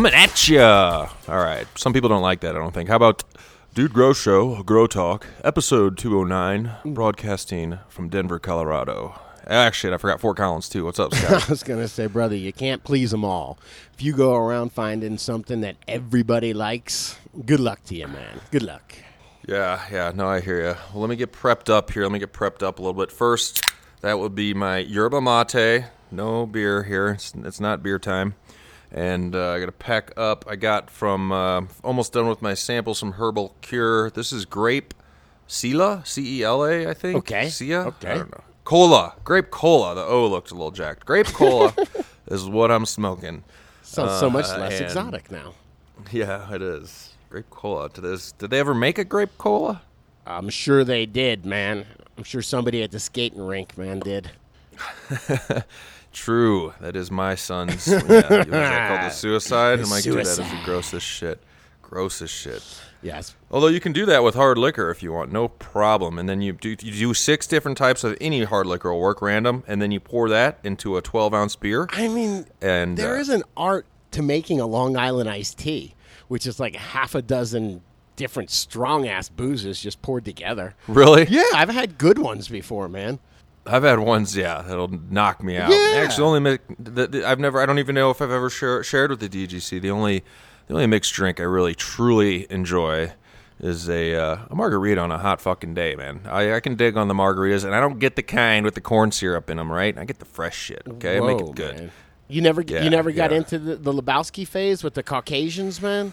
Coming at ya. All right. Some people don't like that, I don't think. How about Dude Grow Show, Grow Talk, episode 209, mm. broadcasting from Denver, Colorado. Actually, I forgot Fort Collins, too. What's up, Scott? I was gonna say, brother, you can't please them all. If you go around finding something that everybody likes, good luck to you, man. Good luck. yeah, yeah. No, I hear you. Well, let me get prepped up here. Let me get prepped up a little bit. First, that would be my yerba mate. No beer here. It's, it's not beer time. And uh, I got to pack up. I got from uh, almost done with my sample some Herbal Cure. This is grape Cela, C E L A, I think. Okay, Cia? okay. I don't know. Cola, grape cola. The O looks a little jacked. Grape cola is what I'm smoking. Sounds so much Uh, less and- exotic now. Yeah, it is. Grape cola. To this, did they ever make a grape cola? I'm sure they did, man. I'm sure somebody at the skating rink, man, did. True. That is my son's. Yeah, was that called the suicide? The I'm like, dude, that is the grossest shit. Grossest shit. Yes. Although you can do that with hard liquor if you want, no problem. And then you do you do six different types of any hard liquor will work random, and then you pour that into a 12 ounce beer. I mean, And there uh, is an art to making a Long Island iced tea, which is like half a dozen different strong ass boozes just poured together. really, Yeah, I've had good ones before, man. I've had ones, yeah, that'll knock me out. Yeah. Actually, only mi- the, the, I've never, I don't even know if I've ever share, shared with the DGC. The only, the only mixed drink I really truly enjoy is a, uh, a margarita on a hot fucking day, man. I, I can dig on the margaritas, and I don't get the kind with the corn syrup in them, right? I get the fresh shit. Okay, I make Whoa, it good. man. You never, Yeah, you never got yeah. into the, the Lebowski phase with the Caucasians, man.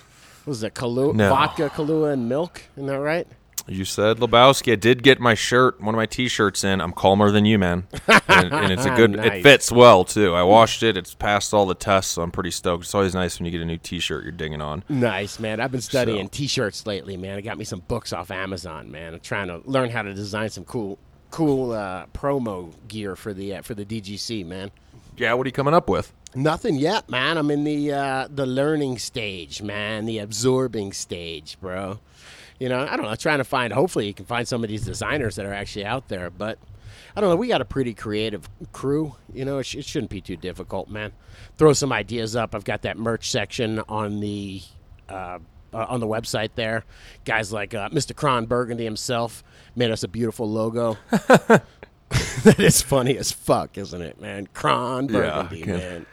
What was it Kahlua, No. vodka, Kahlua, and milk? Isn't that right? You said Lebowski. I did get my shirt, one of my T-shirts in. I'm calmer than you, man, and, and it's a good. It fits well too. I washed it. It's passed all the tests, so I'm pretty stoked. It's always nice when you get a new T-shirt you're digging on. Nice, man. I've been studying So- T-shirts lately, man. I got me some books off Amazon, man. I'm trying to learn how to design some cool, cool uh, promo gear for the uh, for the DGC, man. Yeah, what are you coming up with? Nothing yet, man. I'm in the uh, the learning stage, man. The absorbing stage, bro. You know, I don't know. Trying to find. Hopefully, you can find some of these designers that are actually out there. But I don't know. We got a pretty creative crew. You know, it, sh- it shouldn't be too difficult, man. Throw some ideas up. I've got that merch section on the. Uh, uh, on the website there, guys like uh, Mr. Cron Burgundy himself made us a beautiful logo. that is funny as fuck, isn't it, man? Cron Burgundy, can- man.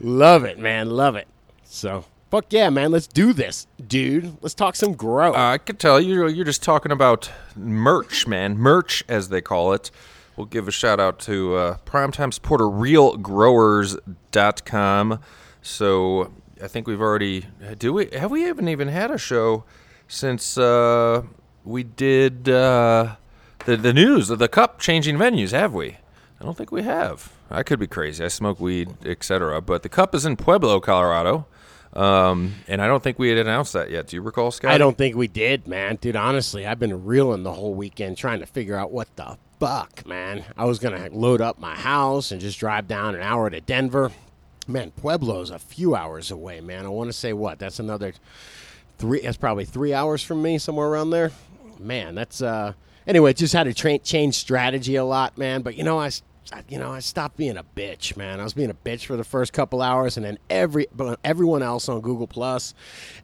Love it, man. Love it. So, fuck yeah, man. Let's do this, dude. Let's talk some grow. Uh, I could tell you you're just talking about merch, man. Merch, as they call it. We'll give a shout out to uh, primetime supporter realgrowers.com. So I think we've already do we have we even even had a show since uh, we did uh, the the news of the cup changing venues, have we? I don't think we have. I could be crazy. I smoke weed, etc. But the cup is in Pueblo, Colorado. Um, and I don't think we had announced that yet. Do you recall, Scott? I don't think we did, man. Dude, honestly, I've been reeling the whole weekend trying to figure out what the fuck, man. I was going to load up my house and just drive down an hour to Denver. Man, Pueblo's a few hours away, man. I want to say what? That's another three. That's probably three hours from me, somewhere around there. Man, that's uh. Anyway, just had to tra- change strategy a lot, man. But you know, I, you know, I stopped being a bitch, man. I was being a bitch for the first couple hours, and then every, but everyone else on Google Plus,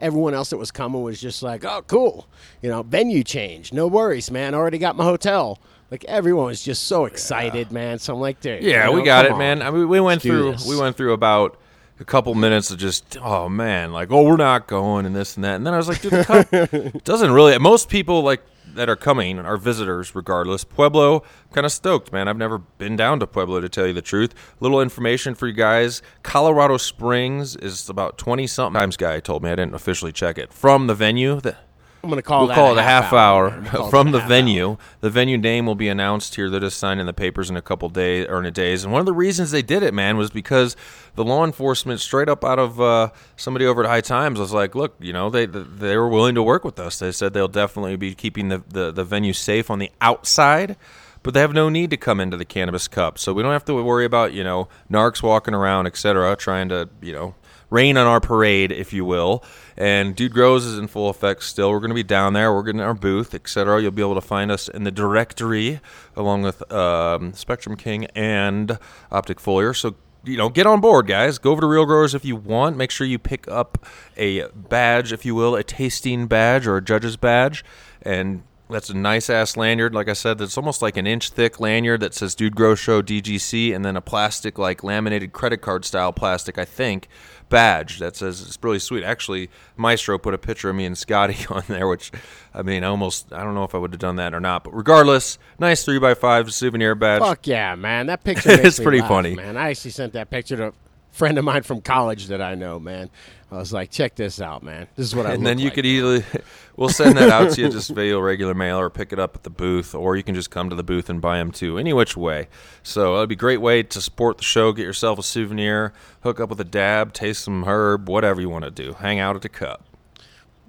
everyone else that was coming was just like, oh, cool, you know, venue change, no worries, man. Already got my hotel. Like everyone was just so excited, man. So I'm like, dude, Yeah, you we got it, on. man. I mean, we went Let's through we went through about a couple minutes of just oh man, like oh we're not going and this and that, and then I was like, dude, the cup doesn't really. Most people like that are coming are visitors, regardless. Pueblo, kind of stoked, man. I've never been down to Pueblo to tell you the truth. Little information for you guys: Colorado Springs is about twenty something times. Guy told me I didn't officially check it from the venue. That I'm gonna call we'll call it a half hour. We'll from the venue. hour. The venue name will be announced here. They're just signing the papers in a couple days or in a days. And one of the reasons they did it, man, was because the law enforcement, straight up out of uh, somebody over at High Times, was like, "Look, you know, they they were willing to work with us. They said they'll definitely be keeping the the, the venue safe on the outside." But they have no need to come into the cannabis cup, so we don't have to worry about you know narcs walking around, etc., trying to you know rain on our parade, if you will. And Dude Grows is in full effect still. We're going to be down there. We're getting our booth, etc. You'll be able to find us in the directory along with um, Spectrum King and Optic Foliar. So you know, get on board, guys. Go over to Real Growers if you want. Make sure you pick up a badge, if you will, a tasting badge or a judge's badge, and that's a nice ass lanyard. Like I said, that's almost like an inch thick lanyard that says Dude Grow Show DGC, and then a plastic, like laminated credit card style plastic, I think, badge that says it's really sweet. Actually, Maestro put a picture of me and Scotty on there, which I mean, I almost I don't know if I would have done that or not, but regardless, nice three x five souvenir badge. Fuck yeah, man! That picture It's pretty laugh, funny. man. I actually sent that picture to a friend of mine from college that I know, man. I was like, check this out, man. This is what I. and then you like. could easily we'll send that out to you just via regular mail or pick it up at the booth or you can just come to the booth and buy them too any which way so uh, it'd be a great way to support the show get yourself a souvenir hook up with a dab taste some herb whatever you want to do hang out at the cup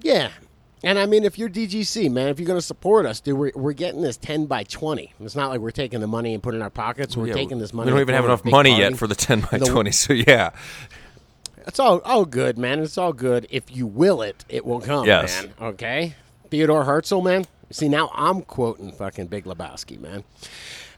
Yeah. And I mean, if you're DGC, man, if you're going to support us, dude, we're, we're getting this 10 by 20. It's not like we're taking the money and putting it in our pockets. We're Yeah, taking this money. we don't even have enough money party. yet for the 10 by The- 20 so yeah It's all, all good, man. It's all good. If you will it, it will come, Yes. man. Okay? Theodore Herzl, man. See, now I'm quoting fucking Big Lebowski, man.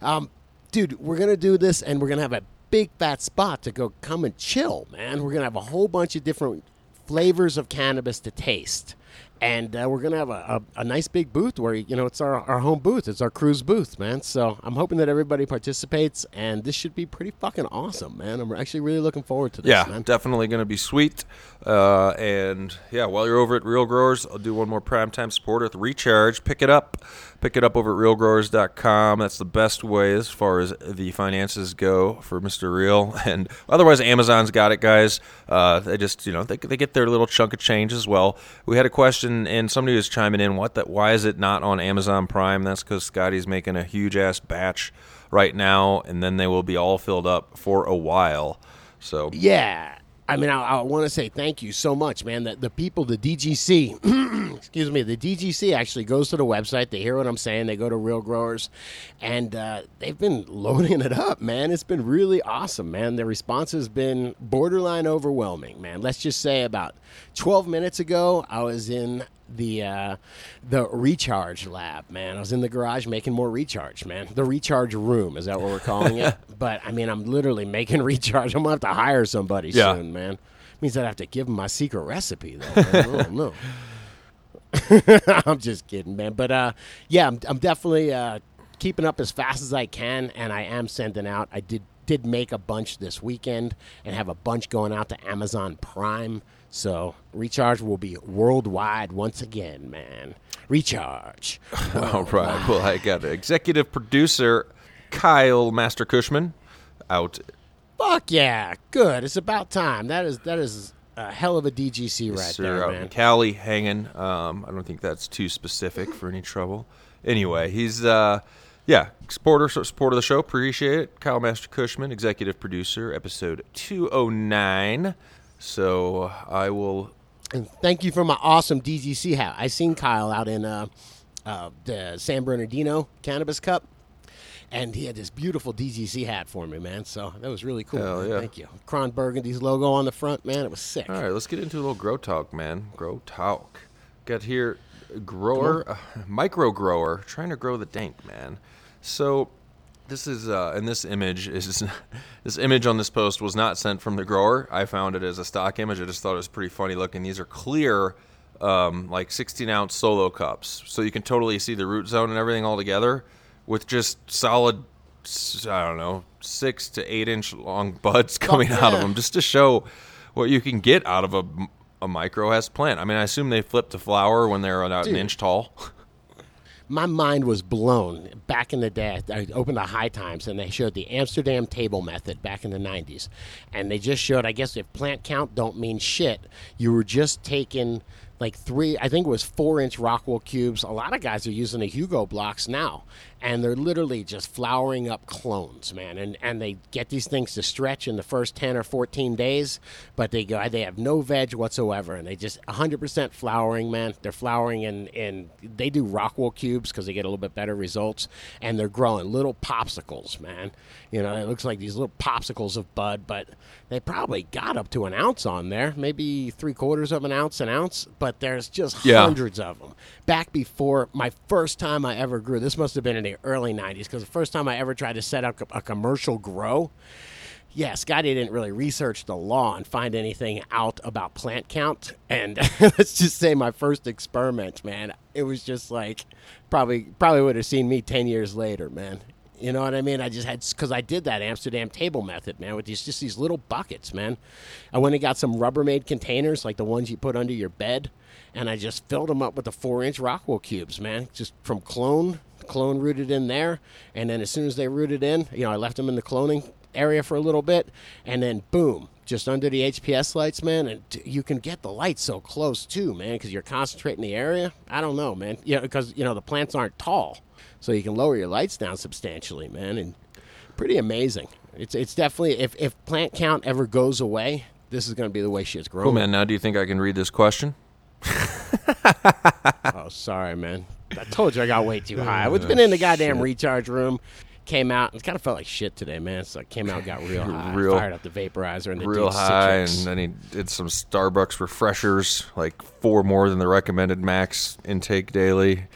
Um, dude, we're going to do this and we're going to have a big fat spot to go come and chill, man. We're going to have a whole bunch of different flavors of cannabis to taste. And uh, we're going to have a, a, a nice big booth where, you know, it's our, our home booth. It's our cruise booth, man. So I'm hoping that everybody participates, and this should be pretty fucking awesome, man. I'm actually really looking forward to this, yeah man. definitely going to be sweet uh, and yeah while you're over at real growers i'll do one more primetime supporter with recharge pick it up pick it up over at realgrowers.com that's the best way as far as the finances go for mr real. And otherwise amazon's got it guys. Uh, they just you know they, they get their little chunk of change as well. We had a question and somebody was chiming in what that why is it not on amazon prime? That's because scotty's making a huge ass batch right now and then they will be all filled up for a while. So Yeah. I mean, I, I want to say thank you so much, man. That the people, the DGC, excuse me, the DGC actually goes to the website. They hear what I'm saying. They go to Real Growers, and uh, they've been loading it up, man. It's been really awesome, man. The response has been borderline overwhelming, man. Let's just say about 12 minutes ago, I was in the uh, the recharge lab, man. I was in the garage making more recharge, man. The recharge room is that what we're calling it? but I mean, I'm literally making recharge. I'm gonna have to hire somebody Yeah. soon, man. Means I'd have to give them my secret recipe, though. Man. I don't know. I'm just kidding, man. But uh, yeah, I'm, I'm definitely uh, keeping up as fast as I can, and I am sending out. I did did make a bunch this weekend, and have a bunch going out to Amazon Prime. So recharge will be worldwide once again, man. Recharge. All right. Well, I got executive producer Kyle Master Cushman out. Fuck yeah, good. It's about time. That is that is a hell of a DGC right Sir, there, out in. Cali hanging. Um, I don't think that's too specific for any trouble. Anyway, he's uh, yeah, supporter supporter of the show. Appreciate it. Kyle Master Cushman, executive producer, episode two oh nine. So I will. And thank you for my awesome DGC hat. I seen Kyle out in uh, uh, the San Bernardino Cannabis Cup, and he had this beautiful DGC hat for me, man. So that was really cool. Hell yeah. Thank you. Cron Burgundy's logo on the front, man. It was sick. All right, let's get into a little grow talk, man. Grow talk. Got here, grower, uh, micro grower, trying to grow the dank, man. So, this is, uh, and this image is, this image on this post was not sent from the grower. I found it as a stock image. I just thought it was pretty funny looking. These are clear, um, like 16 ounce solo cups, so you can totally see the root zone and everything all together with just solid. I don't know, six to eight inch long buds coming out of them, just to show what you can get out of a, a micro S plant. I mean, I assume they flip to flower when they're about an inch tall. my mind was blown back in the day. I opened the High Times and they showed the Amsterdam table method back in the 90s. And they just showed, I guess, if plant count don't mean shit, you were just taking like three, I think it was four inch Rockwool cubes. A lot of guys are using the Hugo blocks now. And they're literally just flowering up clones, man. And and they get these things to stretch in the first 10 or 14 days, but they go, they have no veg whatsoever. And they just 100% flowering, man. They're flowering in, in they do Rockwool cubes because they get a little bit better results. And they're growing little popsicles, man. You know, it looks like these little popsicles of bud, but they probably got up to an ounce on there, maybe three quarters of an ounce, an ounce. But there's just Yeah. hundreds of them. Back before my first time I ever grew, this must have been in early 90s because the first time I ever tried to set up a commercial grow, yeah, Scotty didn't really research the law and find anything out about plant count. And let's just say my first experiment, man, it was just like probably probably would have seen me 10 years later, man. You know what I mean? I just had because I did that Amsterdam table method, man, with these just these little buckets, man. I went and got some Rubbermaid containers, like the ones you put under your bed, and I just filled them up with the four-inch Rockwool cubes, man, just from clone, clone rooted in there, and then as soon as they rooted in, you know, I left them in the cloning area for a little bit, and then boom, just under the HPS lights, man. And you can get the lights so close too, man, because you're concentrating the area. I don't know, man. Yeah, because you know the plants aren't tall, so you can lower your lights down substantially, man. And pretty amazing. It's it's definitely if if plant count ever goes away, this is going to be the way shit's growing. Cool, man. Now, do you think I can read this question? Oh, sorry, man. I told you I got way too high. I've oh, been in the goddamn recharge room. Came out. And it kind of felt like shit today, man. So I came out, got real high, Real- fired up the vaporizer and the Real high, and then he did some Starbucks refreshers, like four more than the recommended max intake daily.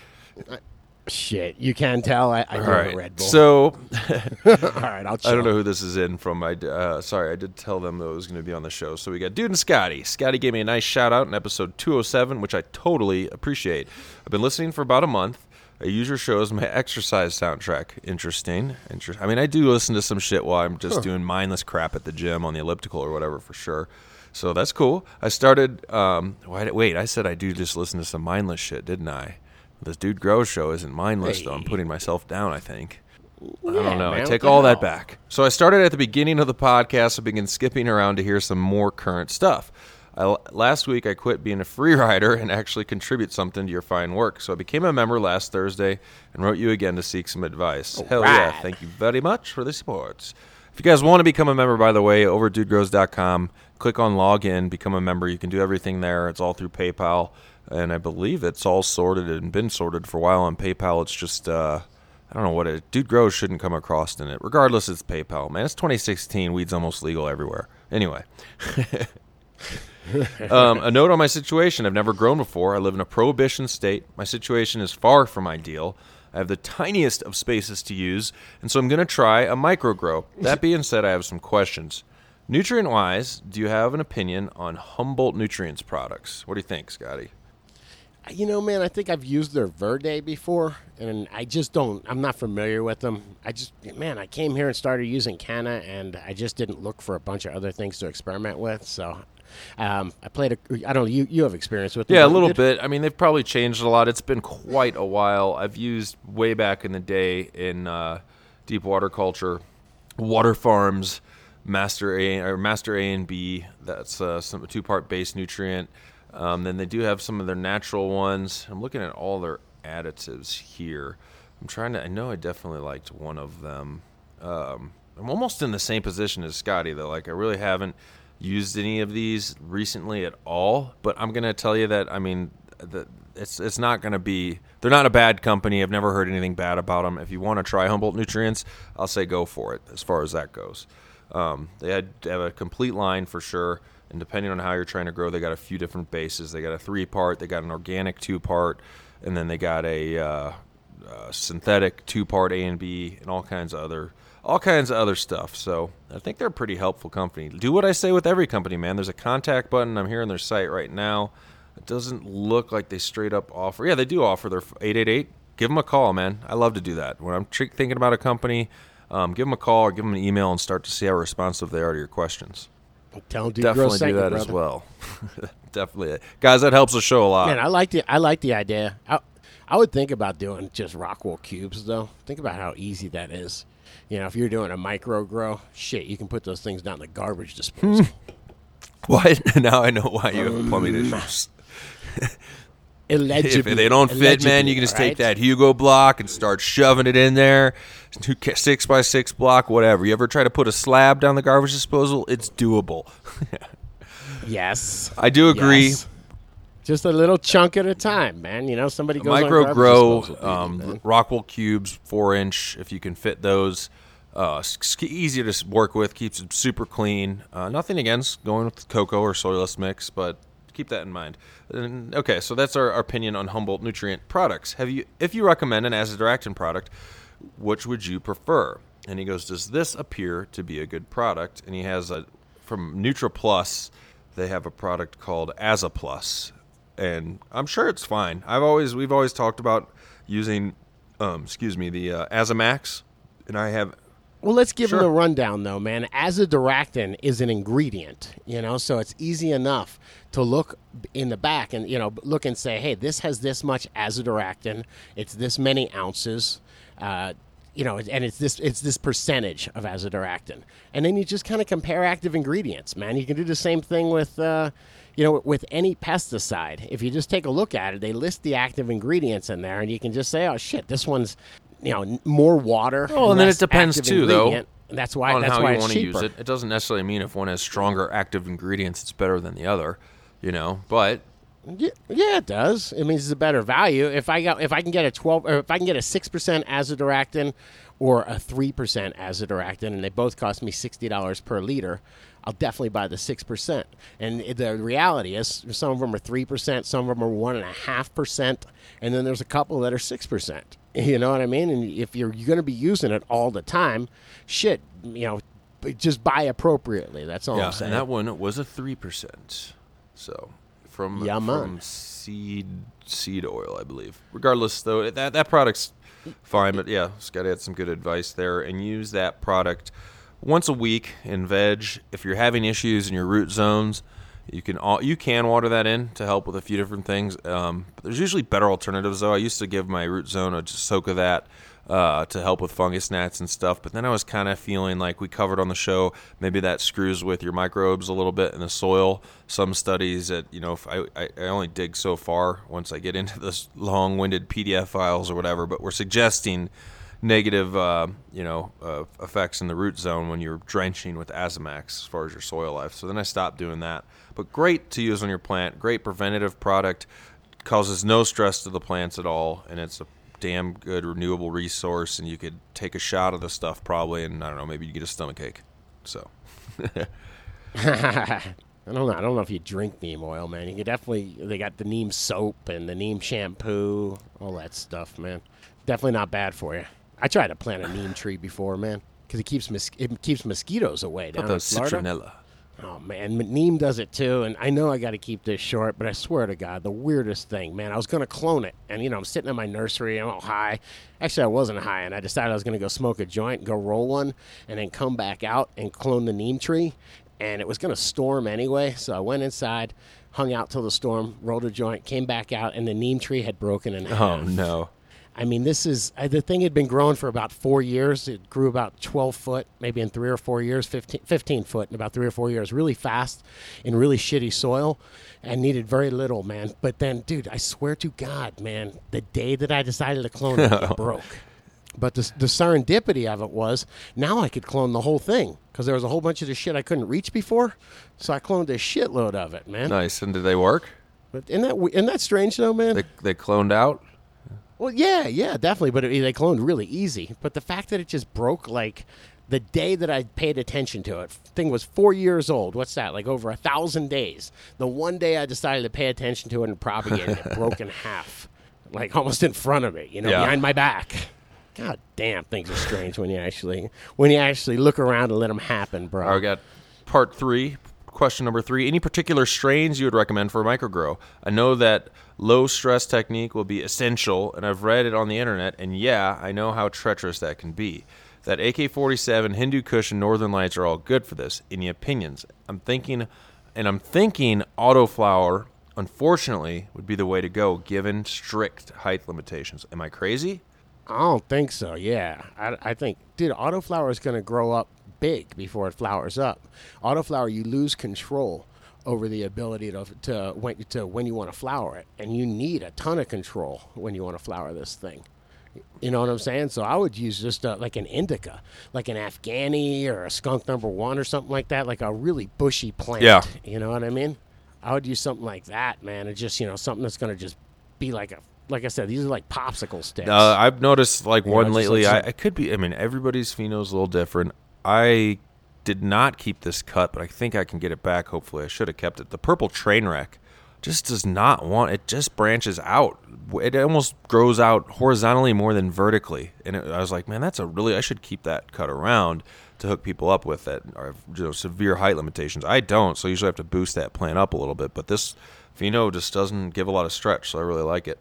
Shit, you can tell I, I All drink right. a Red Bull. So all right, I'll. Chill. I don't know who this is in from. I uh, sorry, I did tell them that it was going to be on the show. So we got Dude and Scotty. Scotty gave me a nice shout out in episode 207, which I totally appreciate. I've been listening for about a month. I use your show as my exercise soundtrack. Interesting. Inter- I mean, I do listen to some shit while I'm just doing mindless crap at the gym on the elliptical or whatever for sure. So that's cool. I started. Um, wait, I said I do just listen to some mindless shit, didn't I? This Dude Grow show isn't mindless, though. I'm putting myself down, I think. I don't know. I take all that back. So I started at the beginning of the podcast. I began skipping around to hear some more current stuff. I, last week, I quit being a free rider and actually contribute something to your fine work. So I became a member last Thursday and wrote you again to seek some advice. Hell yeah. Thank you very much for the support. If you guys want to become a member, by the way, over at dudegrows.com, click on login, become a member. You can do everything there. It's all through PayPal. And I believe it's all sorted and been sorted for a while on PayPal. It's just, uh, I don't know what it Dude Grows shouldn't come across in it. Regardless, it's PayPal. Man, it's 2016. Weed's almost legal everywhere. Anyway. um, a note on my situation. I've never grown before. I live in a prohibition state. My situation is far from ideal. I have the tiniest of spaces to use, and so I'm going to try a micro grow. That being said, I have some questions. Nutrient wise, do you have an opinion on Humboldt Nutrients products? What do you think, Scotty? You know, man, I think I've used their Verde before, and I just don't. I'm not familiar with them. I just, man, I came here and started using Canna, and I just didn't look for a bunch of other things to experiment with. So, um, I played a. I don't know. You you have experience with them? Yeah, a little bit. I mean, they've probably changed a lot. It's been quite a while. I've used way back in the day in uh, deep water culture, water farms, master A or master A and B. That's uh, some a two part base nutrient. Um, then they do have some of their natural ones. I'm looking at all their additives here. I'm trying to. I know I definitely liked one of them. Um, I'm almost in the same position as Scotty though. Like I really haven't used any of these recently at all. But I'm gonna tell you that I mean, the, it's it's not gonna be. They're not a bad company. I've never heard anything bad about them. If you want to try Humboldt Nutrients, I'll say go for it. As far as that goes, um, they had they have a complete line for sure. And depending on how you're trying to grow, they got a few different bases. They got a three part, they got an organic two part, and then they got a uh, uh, synthetic two part A and B, and all kinds of other all kinds of other stuff. So I think they're a pretty helpful company. Do what I say with every company, man. There's a contact button. I'm here on their site right now. It doesn't look like they straight up offer. Yeah, they do offer their 888. Give them a call, man. I love to do that. When I'm thinking about a company, um, give them a call or give them an email and start to see how responsive they are to your questions. Tell Grow Definitely do that as well. Definitely, guys. That helps the show a lot. Man, I like the I like the idea. I, I would think about doing just Rockwool cubes though. Think about how easy that is. You know, if you're doing a micro grow, shit, you can put those things down the garbage disposal. Why? now I know why you have plumbing mm. issues. Allegedly, If they don't fit, man, you can just take that Hugo block and start shoving it in there. Two six by six block, whatever. You ever try to put a slab down the garbage disposal? It's doable. Yes, I do agree. Yes. Just a little chunk at a time, man. You know, somebody goes Micro grow um. Rockwool cubes, four inch. If you can fit those, uh, easy to work with. Keeps it super clean. Uh, nothing against going with cocoa or soilless mix, but keep that in mind. Okay, so that's our, our opinion on Humboldt nutrient products. Have you, if you recommend an azadirachtin product, which would you prefer? And he goes, does this appear to be a good product? And he has a from NutriPlus. They have a product called Azaplus, and I'm sure it's fine. I've always we've always talked about using, um, excuse me, the uh, Azamax, and I have Well, let's give Sure. them the rundown, though, man. Azadirachtin is an ingredient, you know, so it's easy enough to look in the back and, you know, look and say, hey, this has this much azadirachtin. It's this many ounces, uh, you know, and it's this it's this percentage of azadirachtin. And then you just kind of compare active ingredients, man. You can do the same thing with, uh, you know, with any pesticide. If you just take a look at it, they list the active ingredients in there, and you can just say, oh, shit, this one's, you know, more water. Well, and then it depends too, though, that's why on that's how why you want to use it. It doesn't necessarily mean if one has stronger active ingredients, it's better than the other, you know. But Yeah, yeah, it does. It means it's a better value. If I got if I can get a twelve or if I can get a six percent azadirachtin or a three percent azadirachtin, and they both cost me sixty dollars per liter, I'll definitely buy the six percent. And the reality is, some of them are three percent, some of them are one and a half percent, and then there's a couple that are six percent. You know what I mean? And if you're, you're going to be using it all the time, shit, you know, just buy appropriately. That's all yeah, I'm saying. and that one was a three percent. So from Yeah, from seed seed oil, I believe. Regardless, though, that that product's fine. But yeah, Scott had some good advice there, and use that product once a week in veg. If you're having issues in your root zones, you can you can water that in to help with a few different things. Um, there's usually better alternatives though. I used to give my root zone a soak of that uh, to help with fungus gnats and stuff. But then I was kind of feeling like we covered on the show, maybe that screws with your microbes a little bit in the soil. Some studies that you know, I, I, only dig so far once I get into this long-winded PDF files or whatever. But we're suggesting negative, uh, you know, uh, effects in the root zone when you're drenching with Azamax as far as your soil life. So then I stopped doing that. But great to use on your plant. Great preventative product. Causes no stress to the plants at all, and it's a damn good renewable resource. And you could take a shot of the stuff probably, and I don't know, maybe you get a stomach ache. So I don't know. I don't know if you drink neem oil, man. You can definitely. They got the neem soap and the neem shampoo, all that stuff, man. Definitely not bad for you. I tried to plant a neem tree before, man, because it keeps mos- it keeps mosquitoes away down the in Florida. citronella. Oh man, Neem does it too, and I know I got to keep this short, but I swear to God, the weirdest thing, man. I was gonna clone it, and you know, I'm sitting in my nursery, I'm all high. Actually, I wasn't high, and I decided I was gonna go smoke a joint, go roll one, and then come back out and clone the neem tree. And it was gonna storm anyway, so I went inside, hung out till the storm, rolled a joint, came back out, and the neem tree had broken in oh, half. Oh no. I mean, this is uh, the thing had been growing for about four years. It grew about 12 foot, maybe in three or four years, 15, 15 foot in about three or four years, really fast in really shitty soil and needed very little, man. But then, dude, I swear to God, man, the day that I decided to clone it, it broke. But the, the serendipity of it was now I could clone the whole thing because there was a whole bunch of the shit I couldn't reach before. So I cloned a shitload of it, man. Nice. And did they work? But isn't that, isn't that strange, though, man? They they cloned out. Well, yeah, yeah, definitely. But it, they cloned really easy. But the fact that it just broke like the day that I paid attention to it, thing was four years old. What's that? Like over a thousand days. The one day I decided to pay attention to it and propagate it, it broke in half, like almost in front of me. You know, Yeah. behind my back. God damn, things are strange when you actually when you actually look around and let them happen, bro. I got part three. Question number three. Any particular strains you would recommend for a microgrow? I know that low stress technique will be essential, and I've read it on the internet, and yeah, I know how treacherous that can be. that AK-47, Hindu Kush, and Northern Lights are all good for this. Any opinions? I'm thinking, and I'm thinking autoflower, unfortunately, would be the way to go given strict height limitations. Am I crazy? I don't think so. Yeah, I, I think, dude, autoflower is going to grow up big before it flowers up. Autoflower, you lose control over the ability to to when to when you want to flower it, and you need a ton of control when you want to flower this thing. You know what I'm saying? So I would use just uh like an indica, like an Afghani or a skunk number one or something like that, like a really bushy plant. Yeah. You know what I mean? I would use something like that, man. It's just you know something that's going to just be like a like I said, these are like popsicle sticks. Uh, I've noticed like Yeah, one just lately. like I, I could be. I mean, everybody's pheno's a little different. I did not keep this cut, but I think I can get it back. Hopefully, I should have kept it. The purple train wreck just does not want. It just branches out. It almost grows out horizontally more than vertically. And it, I was like, man, that's a really. I should keep that cut around to hook people up with that are you know severe height limitations. I don't, so I usually have to boost that plant up a little bit. But this pheno just doesn't give a lot of stretch, so I really like it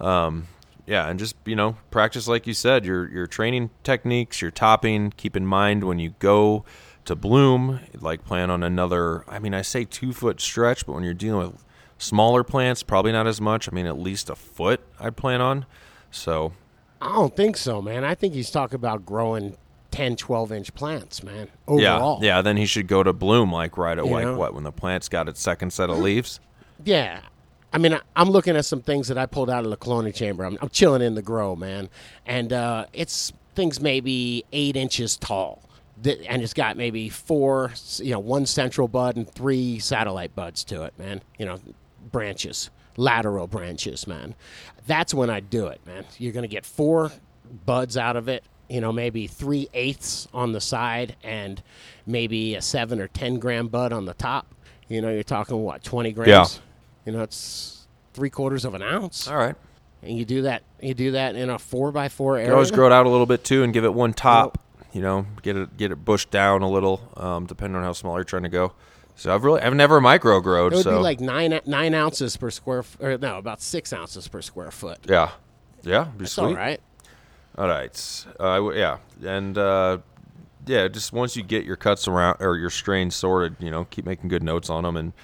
um, yeah, and just you know, practice like you said, your your training techniques, your topping. Keep in mind when you go to bloom, like plan on another. I mean, I say two foot stretch, but when you're dealing with smaller plants, probably not as much. I mean, at least a foot. I'd plan on. So I don't think so, man. I think he's talking about growing 10, 12 inch plants, man. Overall. yeah, yeah. Then he should go to bloom like right away. know? What when the plant's got its second set of mm-hmm. leaves? Yeah. I mean, I'm looking at some things that I pulled out of the cloning chamber. I'm, I'm chilling in the grow, man. And uh, it's things maybe eight inches tall. And it's got maybe four, you know, one central bud and three satellite buds to it, man. You know, branches, lateral branches, man. That's when I do it, man. You're to get four buds out of it, you know, maybe three eighths on the side and maybe a seven or 10 gram bud on the top. You know, you're talking what, 20 grams? Yeah. You know, it's three quarters of an ounce. All right. And you do that, you do that in a four by four You area. can always grow it out a little bit too, and give it one top. You know, get it get it bushed down a little, um, depending on how small you're trying to go. So I've really I've never micro growed. It would so be like nine nine ounces per square, or no, about six ounces per square foot. yeah, yeah, be That's sweet. all right. All right. Uh, yeah, and uh, yeah, just once you get your cuts around or your strains sorted, you know, keep making good notes on them and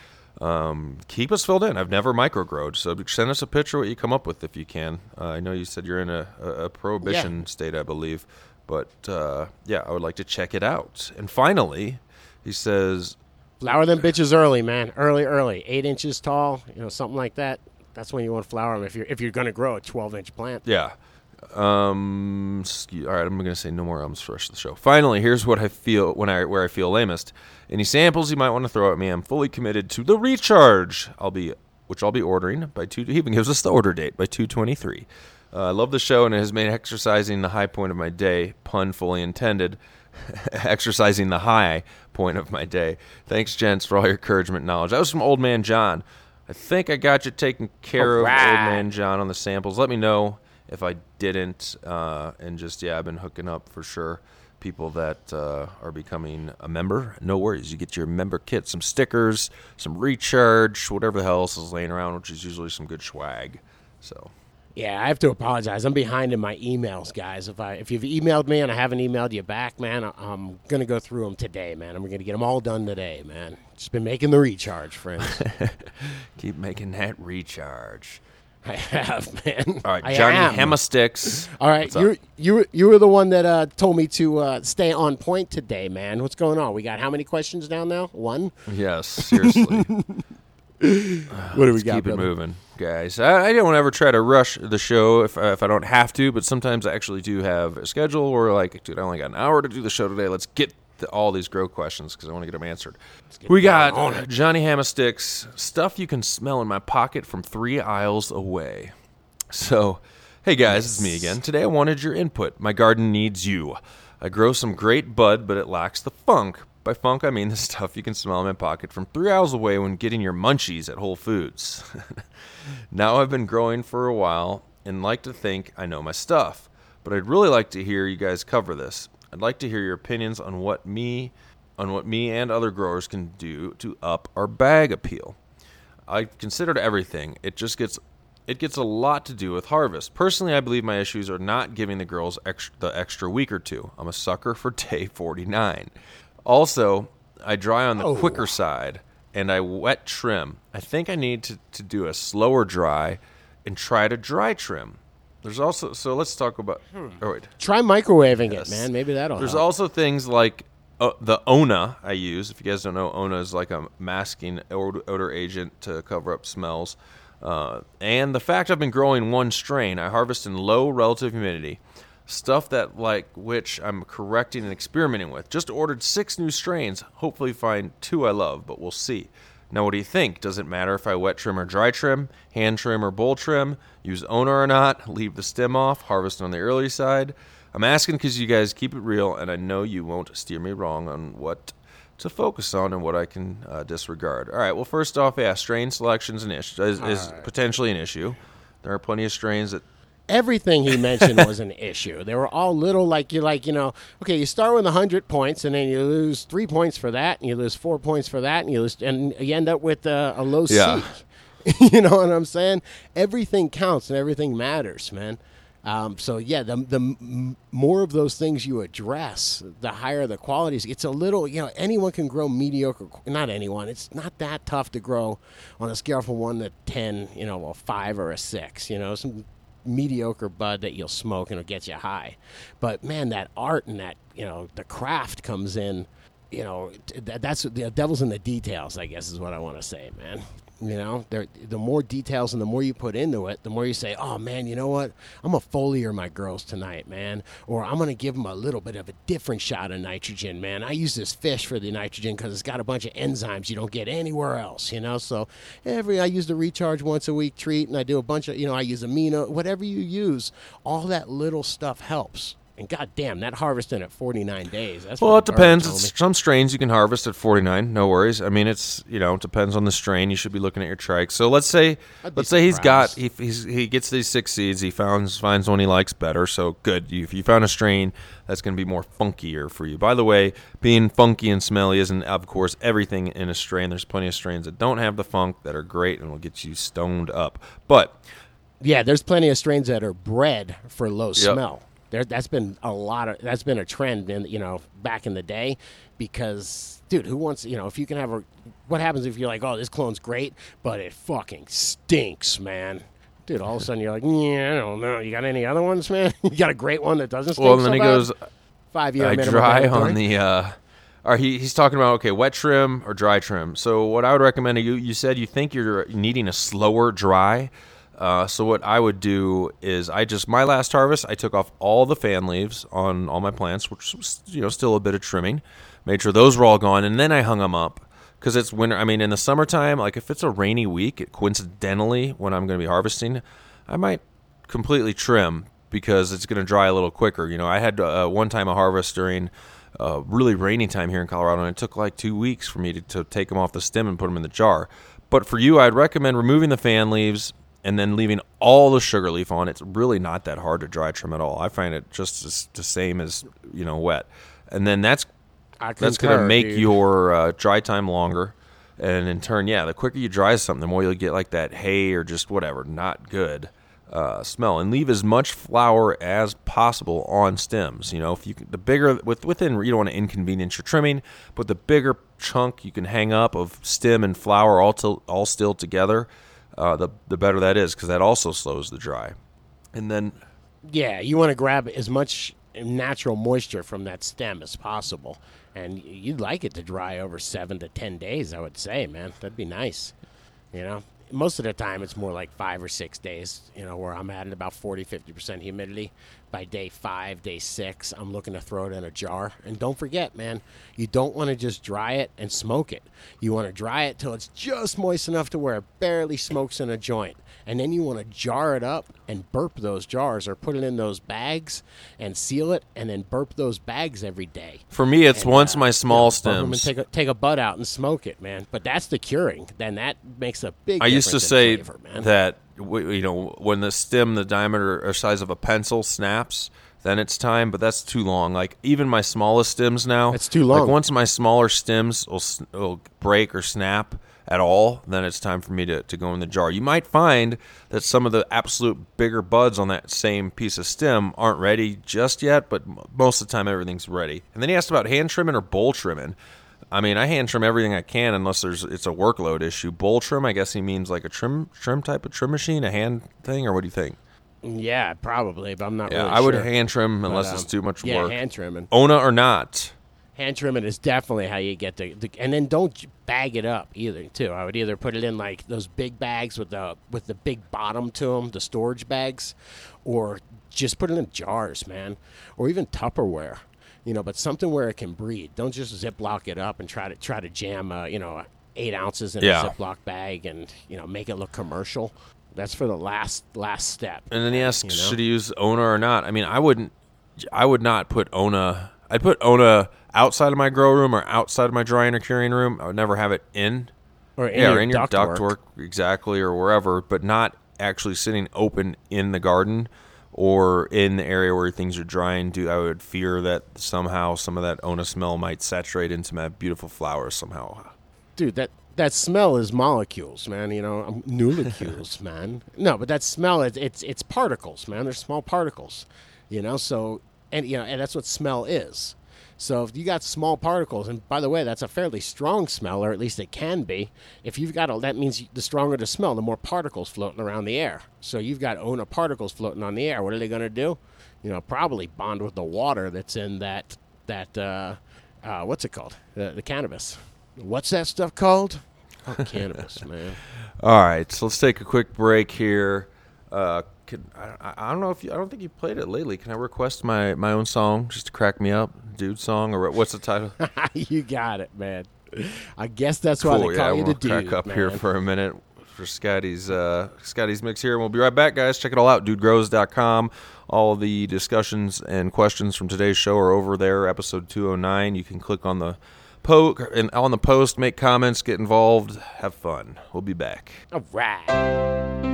um, keep us filled in. I've never microgrowed, so send us a picture what you come up with if you can. Uh, I know you said you're in a, a, a prohibition state, I believe, but uh, yeah, I would like to check it out. And finally, he says, Flower them bitches early, man. Early, early. Eight inches tall, you know, something like that. That's when you want to flower them if you're if you're going to grow a 12 inch plant. Yeah. Um. All right. I'm gonna say no more ums for the rest of the show. Finally, here's what I feel when I where I feel lamest. Any samples you might want to throw at me? I'm fully committed to the recharge. I'll be which I'll be ordering by two. He even gives us the order date by 2:23. Uh, I love the show and it has made exercising the high point of my day. Pun fully intended. exercising the high point of my day. Thanks, gents, for all your encouragement and knowledge. That was from Old Man John. I think I got you taken care of, Old Man John, on the samples. Let me know if I didn't. Uh, and just, yeah, I've been hooking up for sure people that uh, are becoming a member. No worries. You get your member kit, some stickers, some recharge, whatever the hell else is laying around, which is usually some good swag. So, Yeah, I have to apologize. I'm behind in my emails, guys. If I if you've emailed me and I haven't emailed you back, man, I- I'm gonna go through them today, man. I'm gonna get them all done today, man. Just been making the recharge, friends. keep making that recharge. I have, man. All right, I Johnny am. Hammersticks. All right, you you you were the one that uh, told me to uh, stay on point today, man. What's going on? We got how many questions down now? One. Yes, seriously. What do we got? keep it moving, guys. I, I don't ever try to rush the show if, if I don't have to, but sometimes I actually do have a schedule where, like, dude, I only got an hour to do the show today. Let's get to all these grow questions because I want to get them answered. We got Johnny Hammersticks stuff you can smell in my pocket from three aisles away. So, hey guys, it's me again. Today I wanted your input. My garden needs you. I grow some great bud, but it lacks the funk. By funk, I mean the stuff you can smell in my pocket from three aisles away when getting your munchies at Whole Foods. now I've been growing for a while and like to think I know my stuff, but I'd really like to hear you guys cover this. I'd like to hear your opinions on what me on what me and other growers can do to up our bag appeal. I've considered everything. It just gets it gets a lot to do with harvest. Personally, I believe my issues are not giving the girls extra, the extra week or two. I'm a sucker for day 49. Also, I dry on the Oh. quicker side and I wet trim. I think I need to, to do a slower dry and try to dry trim. There's also so let's talk about. Oh wait, Try microwaving Yes. it, man. Maybe that'll there's help. also things like uh, the Ona I use. If you guys don't know, Ona is like a masking odor, odor agent to cover up smells. Uh, and the fact I've been growing one strain, I harvest in low relative humidity. Stuff that like which I'm correcting and experimenting with. Just ordered six new strains. Hopefully find two I love, but we'll see. Now, what do you think? Does it matter if I wet trim or dry trim, hand trim or bowl trim, use Ona or not, leave the stem off, harvest on the early side? I'm asking because you guys keep it real, and I know you won't steer me wrong on what to focus on and what I can uh, disregard. All right. Well, first off, yeah, strain selection is. Is, is potentially an issue. There are plenty of strains that. Everything he mentioned was an issue. They were all little, like you like, you know. Okay, you start with hundred points, and then you lose three points for that, and you lose four points for that, and you lose, and you end up with uh, a low Yeah. C. you know what I'm saying? Everything counts and everything matters, man. Um, so yeah, the the m- more of those things you address, the higher the qualities. It's a little, you know, anyone can grow mediocre. Not anyone. It's not that tough to grow on a scale from one to ten. You know, a five or a six. You know, some mediocre bud that you'll smoke and it'll get you high. But man, that art and that you know the craft comes in. You know, that, that's the devil's in the details. I guess is what I want to say, man. You know, the more details and the more you put into it, the more you say, "Oh man, you know what? I'm gonna foliar my girls tonight, man," or "I'm gonna give them a little bit of a different shot of nitrogen, man. I use this fish for the nitrogen because it's got a bunch of enzymes you don't get anywhere else, you know." So every I use the recharge once a week treat, and I do a bunch of, you know, I use amino, whatever you use, all that little stuff helps. And goddamn, that harvesting at 49 days. That's Well, it depends. bird told me. It's, some strains you can harvest at 49, no worries. I mean, it's you know it depends on the strain. You should be looking at your trike. So let's say let's say he's got he he's, he gets these six seeds. He finds finds one he likes better. So good. You, if you found a strain that's going to be more funkier for you. By the way, being funky and smelly isn't of course everything in a strain. There's plenty of strains that don't have the funk that are great and will get you stoned up. But Yeah, there's plenty of strains that are bred for low smell. There, that's been a lot of that's been a trend in you know back in the day, because dude, who wants you know if you can have a what happens if you're like oh this clone's great but it fucking stinks man. Dude, all of a sudden you're like, yeah, I don't know. You got any other ones, man? you got a great one that doesn't stink well, and so then he bad? goes, five year I dry on the. Uh, or he, he's talking about okay, wet trim or dry trim. So what I would recommend you you said you think you're needing a slower dry. Uh, so what I would do is I just my last harvest I took off all the fan leaves on all my plants, which was you know still a bit of trimming, made sure those were all gone, and then I hung them up because it's winter. I mean, in the summertime, like if it's a rainy week, it coincidentally when I'm going to be harvesting, I might completely trim because it's going to dry a little quicker. You know, I had uh, one time a harvest during uh, really rainy time here in Colorado, and it took like two weeks for me to, to take them off the stem and put them in the jar. But for you, I'd recommend removing the fan leaves and then leaving all the sugar leaf on. It's really not that hard to dry trim at all. I find it just as, the same as you know wet, and then that's I that's going to make dude. your uh, dry time longer. And in turn, yeah, the quicker you dry something, the more you'll get like that hay or just whatever, not good uh, smell. And leave as much flower as possible on stems. You know, if you can, the bigger with within you don't want to inconvenience your trimming, but the bigger chunk you can hang up of stem and flower all till, all still together, uh, the the better that is because that also slows the dry. And then Yeah, you want to grab as much natural moisture from that stem as possible, and you'd like it to dry over seven to ten days. I would say, man, that'd be nice. You know, most of the time it's more like five or six days. You know, where I'm at about 40, 50 percent humidity. By day five, day six, I'm looking to throw it in a jar. And don't forget, man, you don't want to just dry it and smoke it. You want to dry it till it's just moist enough to where it barely smokes in a joint and then you want to jar it up and burp those jars or put it in those bags and seal it and then burp those bags every day. for me, it's And, once uh, my small 'em and stems. take a, take a bud out and smoke it, man. But that's the curing. Then that makes a big. I used to say flavor, that you know when the stem, the diameter or size of a pencil snaps, then it's time. But that's too long. Like even my smallest stems now, it's too long. Like once my smaller stems will, will break or snap, at all, then it's time for me to, to go in the jar. You might find that some of the absolute bigger buds on that same piece of stem aren't ready just yet, but most of the time everything's ready. And then he asked about hand trimming or bowl trimming. I mean, I hand trim everything I can unless there's it's a workload issue. Bowl trim, I guess he means like a trim trim type of trim machine, a hand thing, or what do you think? Yeah, probably, but I'm not Yeah, really I would hand trim But, unless um, it's too much yeah, work. hand trimming. Ona or not. Hand trimming is definitely how you get the, the and then don't bag it up either. Too, I would either put it in like those big bags with the with the big bottom to them, the storage bags, or just put it in jars, man, or even Tupperware. You know, but something where it can breathe. Don't just Ziploc it up and try to try to jam, uh, you know, eight ounces in Yeah. a Ziploc bag and you know make it look commercial. That's for the last last step. And then he asks, You know? should he use Ona or not? I mean, I wouldn't. I would not put Ona. I'd put Ona outside of my grow room or outside of my drying or curing room. I would never have it in. Or in yeah, your or in your ductwork. ductwork, exactly, or wherever, but not actually sitting open in the garden or in the area where things are drying. Do I would fear that somehow some of that Ona smell might saturate into my beautiful flowers somehow. dude that that smell is molecules man you know um, molecules man no but that smell it's it's particles man they're small particles you know so and you know and that's what smell is. So if you got small particles and by the way that's a fairly strong smell or at least it can be. If you've got a that means the stronger the smell the more particles floating around the air. So you've got ona particles floating on the air. What are they going to do? You know probably bond with the water that's in that that uh, uh, what's it called? The, the cannabis. What's that stuff called? Oh, cannabis, man. All right, so let's take a quick break here. Uh, can, I, I- don't know if you, I don't think you played it lately. Can I request my, my own song just to crack me up, dude song, or what's the title? you got it, man. I guess that's why cool. they Yeah, call you we'll the crack dude, up here for a minute for Scotty's uh, Scotty's mix here, and we'll be right back, guys. Check it all out, dudegrows.com. All the discussions and questions from today's show are over there, episode 209. You can click on the po- and on the post, make comments, get involved, have fun. We'll be back. All right.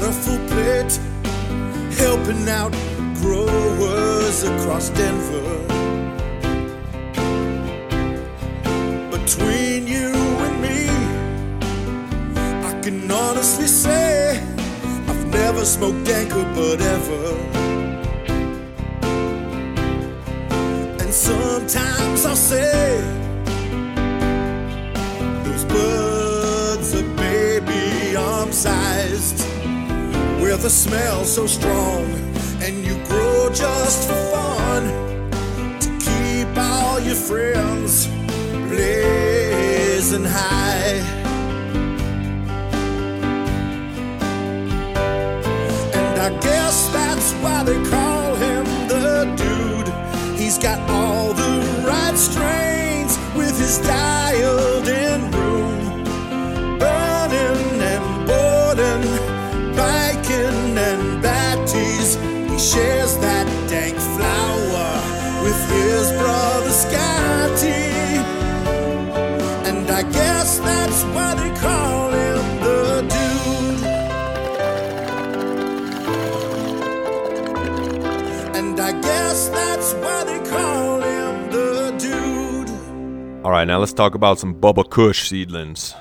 Got a full plate, helping out growers across Denver. Between you and me, I can honestly say I've never smoked Danker but ever. And sometimes I'll say those buds are baby arm sized with a smell so strong. And you grow just for fun to keep all your friends blazing high. And I guess that's why they call him the dude. He's got all the right strains with his dialed I guess that's why they call him the dude. All right, now let's talk about some Bubba Kush seedlings.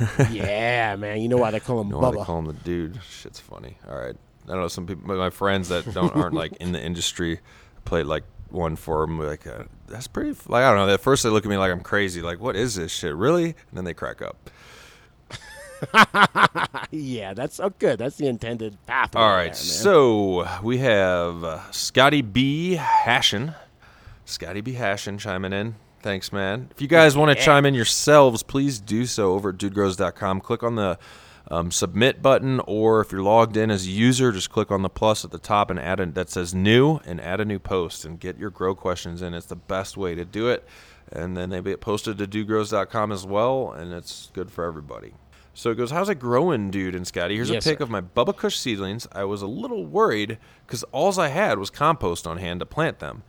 yeah, man. You know why they call him You know why they call him the dude? Shit's funny. All right. I don't know some people, my friends that don't aren't like in the industry, played like one for them. Like uh, that's pretty. Like I don't know. At first they look at me like I'm crazy. Like what is this shit? Really? And then they crack up. yeah, that's oh good. That's the intended pathway. All there, man. So we have uh, Scotty B. Hashin. Scotty B. Hashin chiming in. Thanks, man. If you guys want to chime in yourselves, please do so over at dudegrows.com. Click on the um, submit button, or if you're logged in as a user, just click on the plus at the top and add a, that says new and add a new post and get your grow questions in. It's the best way to do it. And then they get posted to dudegrows.com as well, and it's good for everybody. So it goes, How's it growing, dude? And Scotty, here's Yes, a pic sir. of my Bubba Kush seedlings. I was a little worried because alls I had was compost on hand to plant them.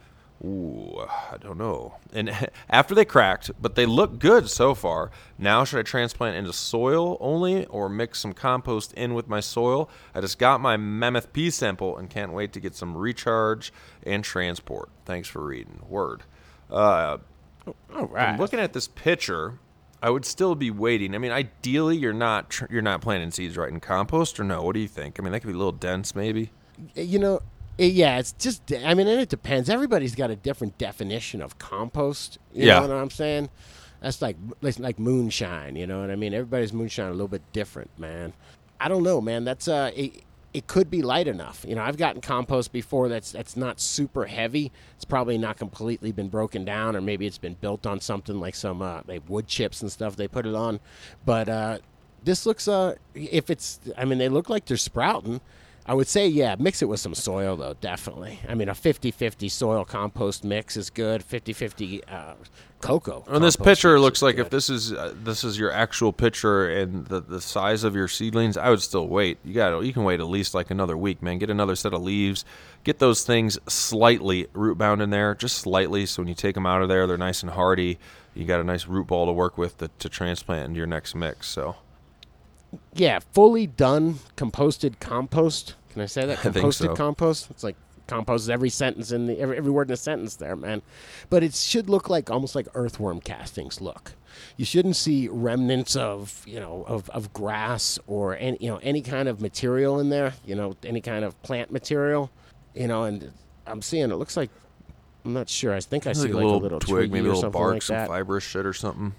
Ooh, I don't know. And after they cracked, but they look good so far. Now should I transplant into soil only or mix some compost in with my soil? I just got my Mammoth P sample and can't wait to get some recharge and transport. Thanks for reading. Word. Uh, All right. looking at this picture, I would still be waiting. I mean, ideally, you're not tr- you're not planting seeds right in compost, or no? What do you think? I mean, that could be a little dense, maybe. you know, eh, yeah, it's just. I mean, and it depends. Everybody's got a different definition of compost. You Yeah. know what I'm saying? That's like like like moonshine. You know what I mean? Everybody's moonshine a little bit different, man. I don't know, man. That's uh, it, it could be light enough. You know, I've gotten compost before that's that's not super heavy. It's probably not completely been broken down, or maybe it's been built on something like some uh, like wood chips and stuff they put it on. But uh, this looks uh, if it's, I mean, they look like they're sprouting. I would say, yeah, mix it with some soil, though, definitely. I mean, a 50 50 soil compost mix is good. 50 50 uh, cocoa. On this picture, it looks like good. if this is uh, this is your actual picture and the, the size of your seedlings, I would still wait. You got you can wait at least like another week, man. Get another set of leaves. Get those things slightly root bound in there, just slightly, so when you take them out of there, they're nice and hardy. You got a nice root ball to work with to, to transplant into your next mix. So Yeah, fully done composted compost. Can I say that? think Composted so. compost? It's like compost every sentence in the every, every word in a sentence there, man. But it should look like almost like earthworm castings look. You shouldn't see remnants of you know of, of grass or any you know any kind of material in there. You know any kind of plant material. You know, and I'm seeing it looks like I'm not sure. I think I see like a like little, a little twig, twiggy maybe a little bark, like some fibrous shit or something.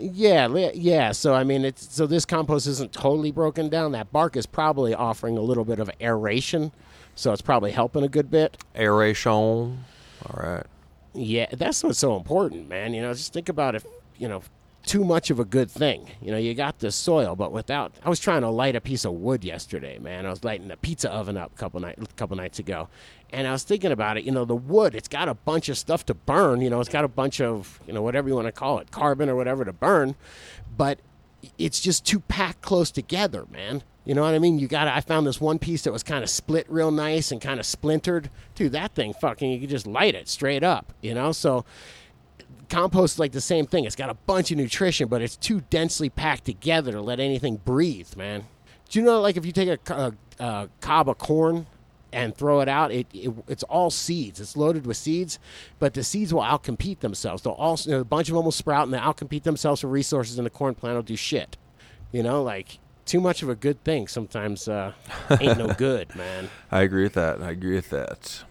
Yeah, yeah. So I mean, it's so this compost isn't totally broken down. That bark is probably offering a little bit of aeration, so it's probably helping a good bit. Aeration. All right. Yeah, that's what's so important, man. You know, just think about if you know too much of a good thing. You know, you got the soil, but without. I was trying to light a piece of wood yesterday, man. I was lighting a pizza oven up a couple night, couple nights ago, and I was thinking about it. You know, the wood, it's got a bunch of stuff to burn. You know, it's got a bunch of you know whatever you want to call it, carbon or whatever to burn, but it's just too packed close together, man. You know what I mean? You got. I found this one piece that was kind of split real nice and kind of splintered. Dude, that thing fucking. You could just light it straight up. You know, so compost is like the same thing. It's got a bunch of nutrition, but it's too densely packed together to let anything breathe, man. Do you know, like, if you take a, a, a cob of corn and throw it out, it, it it's all seeds. It's loaded with seeds, but the seeds will outcompete themselves. They'll all, you know, a bunch of them will sprout and they'll outcompete themselves for resources, and the corn plant will do shit. You know, like too much of a good thing sometimes uh, ain't no good, man. I agree with that. I agree with that.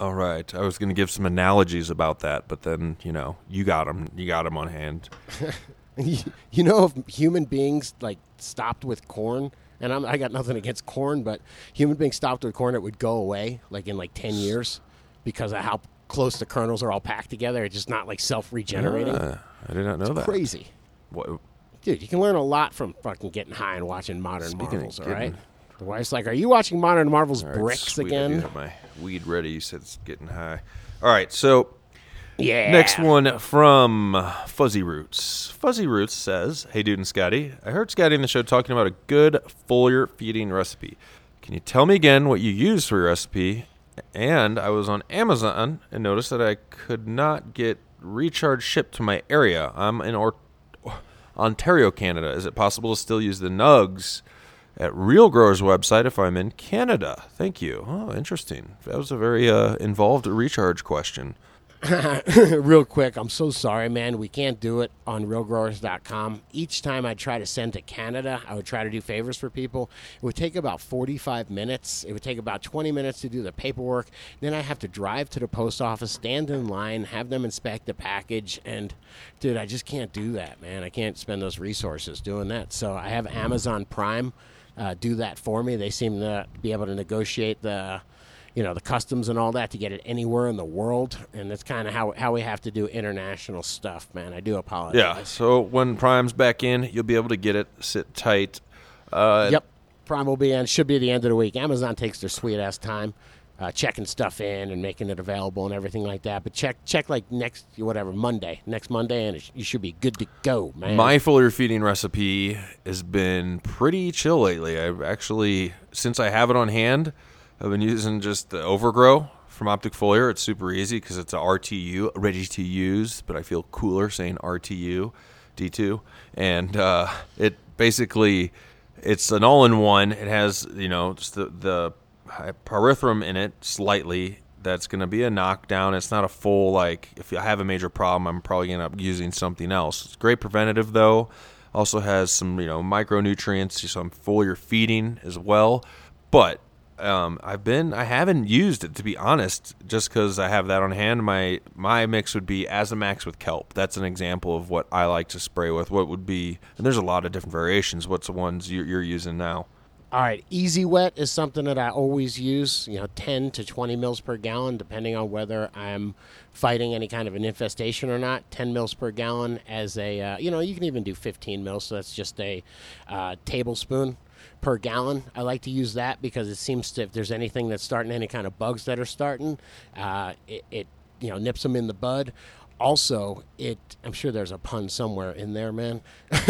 All right. I was going to give some analogies about that, but then, you know, you got them. You got them on hand. you know, if human beings like stopped with corn, and I'm, I got nothing against corn, but human beings stopped with corn, it would go away like in like ten years because of how close the kernels are all packed together. It's just not like self regenerating. Uh, I did not know that. Crazy, What, dude. You can learn a lot from fucking getting high and watching Modern Speaking Marvels. All right. The wife's like, "Are you watching Modern Marvels right, bricks sweet, I again?" have my weed ready. You said it's getting high. All right. So Yeah. Next one from Fuzzy Roots. Fuzzy Roots says, Hey, dude and Scotty, I heard Scotty in the show talking about a good foliar feeding recipe. Can you tell me again what you used for your recipe? And I was on Amazon and noticed that I could not get recharge shipped to my area. I'm in or- Ontario, Canada. Is it possible to still use the nugs at Real Growers website if I'm in Canada? Thank you. Oh, interesting. That was a very uh, involved recharge question. Real quick, I'm so sorry, man. We can't do it on realgrowers.com. Each time I try to send to Canada, I would try to do favors for people. It would take about 45 minutes. It would take about 20 minutes to do the paperwork. Then I have to drive to the post office, stand in line, have them inspect the package. And, dude, I just can't do that, man. I can't spend those resources doing that. So I have Amazon Prime uh, do that for me. They seem to be able to negotiate the you know the customs and all that to get it anywhere in the world and that's kind of how, how we have to do international stuff man i do apologize Yeah. So when Prime's back in, you'll be able to get it. Sit tight. Uh, yep prime will be in should be the end of the week amazon takes their sweet ass time uh, checking stuff in and making it available and everything like that but check check like next whatever monday next monday and you should be good to go man My foliar feeding recipe has been pretty chill lately. I've actually, since I have it on hand, I've been using just the Overgrow from Optic Foliar. It's super easy because it's a RTU, ready to use, but I feel cooler saying RTU D2. And uh, it basically, it's an all-in-one. It has, you know, just the, the pyrethrum in it slightly. That's going to be a knockdown. It's not a full, like, if I have a major problem, I'm probably going to end up using something else. It's great preventative, though. Also has some, you know, micronutrients, some foliar feeding as well. But um, I've been I haven't used it to be honest, just because I have that on hand. My my mix would be Azamax with kelp. That's an example of what I like to spray with. What would be and there's a lot of different variations. What's the ones you're, you're using now? All right, Easy Wet is something that I always use. You know, 10 to 20 mils per gallon, depending on whether I'm fighting any kind of an infestation or not. 10 mils per gallon as a, uh, you know, you can even do 15 mils, so that's just a uh, tablespoon per gallon. I like to use that because it seems to, if there's anything that's starting, any kind of bugs that are starting, uh, it, it, you know, nips them in the bud also it i'm sure there's a pun somewhere in there man.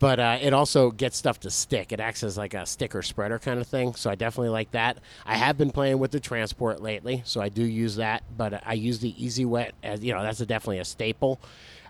But uh, it also gets stuff to stick. It acts as like a sticker spreader kind of thing so i definitely like that. I have been playing with the transport lately so i do use that but i use the easy wet as you know that's a, definitely a staple.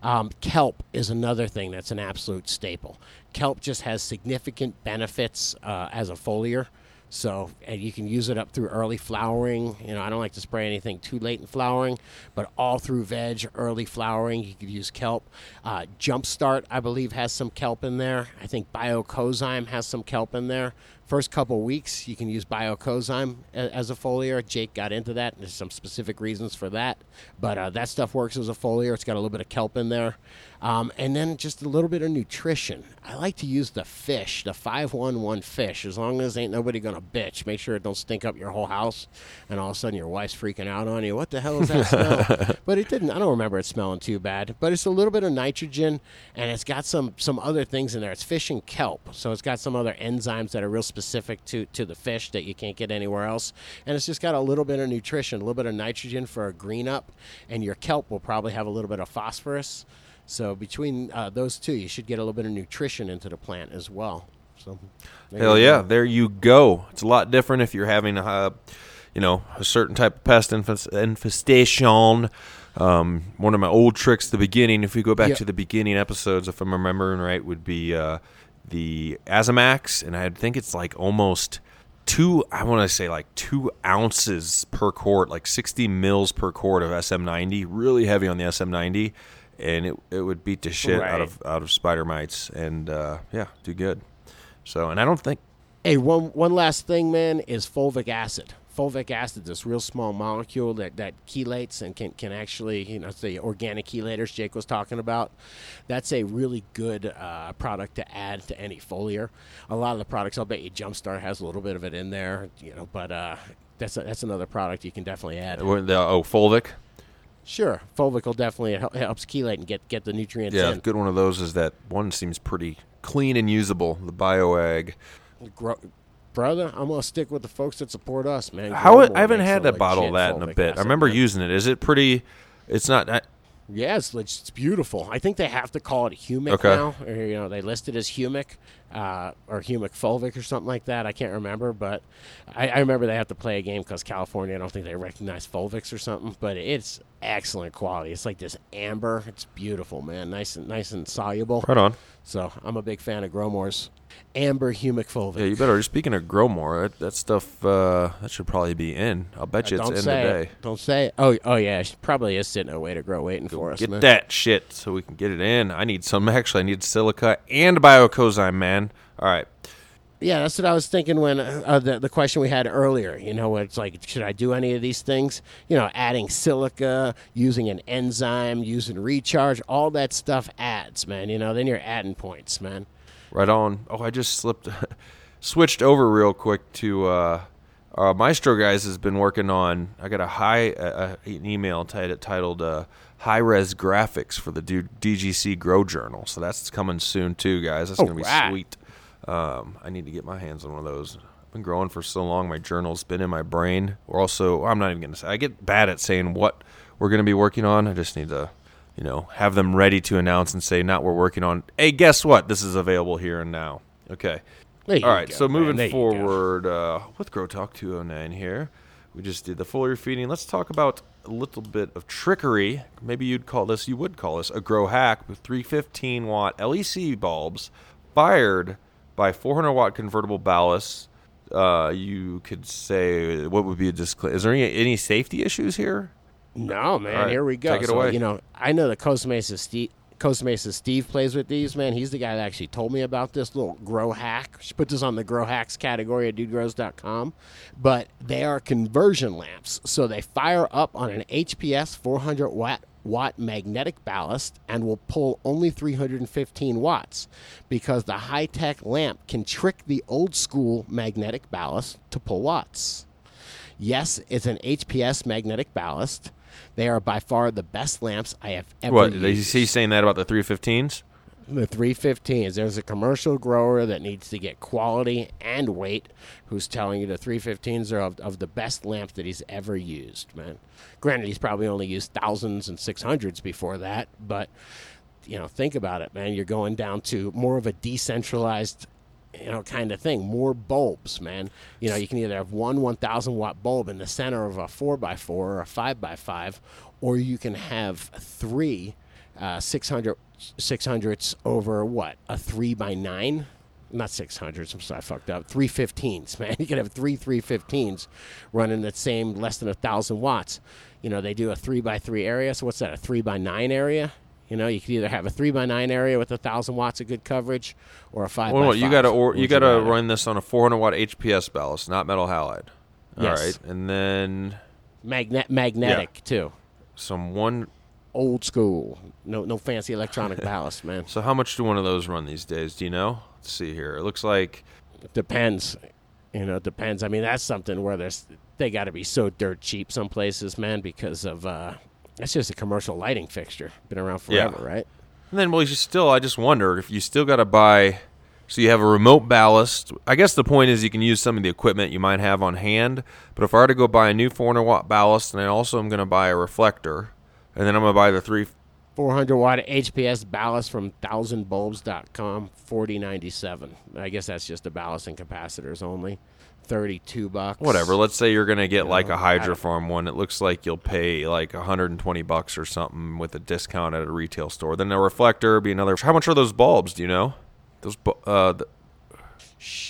Um, kelp is another thing that's an absolute staple. Kelp just has significant benefits uh, as a foliar so, and you can use it up through early flowering. You know, I don't like to spray anything too late in flowering, but all through veg, early flowering, you could use kelp. Uh, Jumpstart, I believe, has some kelp in there. I think Biocozyme has some kelp in there. First couple weeks, you can use Biocozyme as a foliar. Jake got into that. and There's some specific reasons for that, but uh, that stuff works as a foliar. It's got a little bit of kelp in there, um, and then just a little bit of nutrition. I like to use the fish, the five one one fish. As long as ain't nobody gonna bitch, make sure it don't stink up your whole house, and all of a sudden your wife's freaking out on you. What the hell is that smell? but it didn't. I don't remember it smelling too bad. But it's a little bit of nitrogen, and it's got some some other things in there. It's fish and kelp, so it's got some other enzymes that are real specific to to the fish that you can't get anywhere else. And it's just got a little bit of nutrition, a little bit of nitrogen for a green up, and your kelp will probably have a little bit of phosphorus. So between uh, those two, you should get a little bit of nutrition into the plant as well. So Hell yeah, there you go. It's a lot different if you're having a, you know, a certain type of pest infestation. Um, one of my old tricks the beginning, if we go back Yeah. to the beginning episodes, if I'm remembering right, would be uh, the Azamax, and I think it's like almost two. I want to say like two ounces per quart, like 60 mils per quart of SM90. Really heavy on the SM90, and it it would beat the shit out of out of spider mites, and uh, yeah, do good. So, and I don't think Hey, one one last thing, man, is fulvic acid. Fulvic acid, this real small molecule that, that chelates and can, can actually, you know, the organic chelators Jake was talking about. That's a really good uh, product to add to any foliar. A lot of the products, I'll bet you Jumpstart has a little bit of it in there, you know, but uh, that's a, that's another product you can definitely add. The, oh, Fulvic. Sure, fulvic will definitely it hel- helps chelate and get get the nutrients Yeah, in. good one of those is that one seems pretty clean and usable. The BioAg. Gro- brother, I'm gonna stick with the folks that support us, man. How I haven't had a a bottle of that in a bit. I remember man. using it. Is it pretty? It's not. I, Yeah, it's, it's beautiful. I think they have to call it humic Okay. now. Or, you know, they list it as humic uh, or humic fulvic or something like that. I can't remember, but I, I remember they have to play a game because California. I don't think they recognize fulvics or something. But it's excellent quality. It's like this amber. It's beautiful, man. Nice and nice and soluble. right on. So I'm a big fan of Growmore's amber humic fulvic. Yeah, you better. Speaking of Growmore, that, that stuff uh, that should probably be in. I'll bet you Uh, it's in today. it. Don't say it. Oh, oh yeah. Probably is sitting away to grow waiting for us. Get man. that shit so we can get it in. I need some. Actually, I need silica and biocozyme, man. All right. Yeah, that's what I was thinking when uh, the the question we had earlier. You know, it's like, should I do any of these things? You know, adding silica, using an enzyme, using recharge, all that stuff adds, man. You know, then you're adding points, man. Right on. Oh, I just slipped, switched over real quick to uh, uh, Maestro guys has been working on. I got a high uh, an email tit- titled uh, "High Res Graphics" for the D- DGC Grow Journal. So that's coming soon too, guys. That's gonna be sweet. Um, I need to get my hands on one of those. I've been growing for so long. My journal's been in my brain. We're also. I'm not even gonna say. I get bad at saying what we're gonna be working on. I just need to. You know, have them ready to announce and say, "Not we're working on." Hey, guess what? This is available here and now. Okay. There All right. go, so moving forward uh, with Grow Talk 209 here, We just did the foliar feeding. Let's talk about a little bit of trickery. Maybe you'd call this, you would call this a grow hack with 315 watt LEC bulbs fired by 400 watt convertible ballast. Uh, you could say what would be a disclaimer? Is there any, any safety issues here? No, man. Right, Here we go. take it So, away. You know, I know the Costa Mesa Steve. Costa Mesa Steve plays with these, man. He's the guy that actually told me about this little grow hack. She put this on the grow hacks category at dudegrows.com. But they are conversion lamps. So they fire up on an HPS 400 watt watt magnetic ballast and will pull only 315 watts because the high-tech lamp can trick the old school magnetic ballast to pull watts. Yes, it's an HPS magnetic ballast. They are by far the best lamps I have ever What? used. Is he saying that about the 315s? The 315s. There's a commercial grower that needs to get quality and weight who's telling you the 315s are of, of the best lamps that he's ever used, man. Granted, he's probably only used thousands and 600s before that, but, you know, think about it, man. You're going down to more of a decentralized you know, kind of thing. More bulbs, man. You know, you can either have one 1,000 watt bulb in the center of a 4x4 or a 5x5, or you can have three uh, 600, 600s over what? A 3x9? Not 600s, I'm sorry, I fucked up. 315s, man. You can have three 315s running the same less than a 1,000 watts. You know, they do a 3x3 area, so what's that, a 3x9 area? You know, you could either have a three by nine area with a thousand watts of good coverage, or a five. Well, by you got to or you got to run this on a 400 watt HPS ballast, not metal halide. All Yes. right, and then Magne- magnetic too, some one. Old school. No, no fancy electronic ballast, man. So how much do one of those run these days? Do you know? Let's see here. It looks like Depends. You know, it depends. I mean, that's something where there's they got to be so dirt cheap some places, man, because of uh, that's just a commercial lighting fixture. Been around Yeah. forever, right? And then, well, you still, I just wonder if you still got to buy. So you have a remote ballast. I guess the point is you can use some of the equipment you might have on hand. But if I were to go buy a new 400 watt ballast, and I also am going to buy a reflector, and then I'm going to buy the three. 400 watt HPS ballast from thousandbulbs.com, 4097. I guess that's just the ballast and capacitors only. 32 bucks. Whatever. Let's say you're going to get like know, a I Hydro one. It looks like you'll pay like 120 bucks or something with a discount at a retail store. Then a reflector would be another. How much are those bulbs? Do you know? Those uh, the,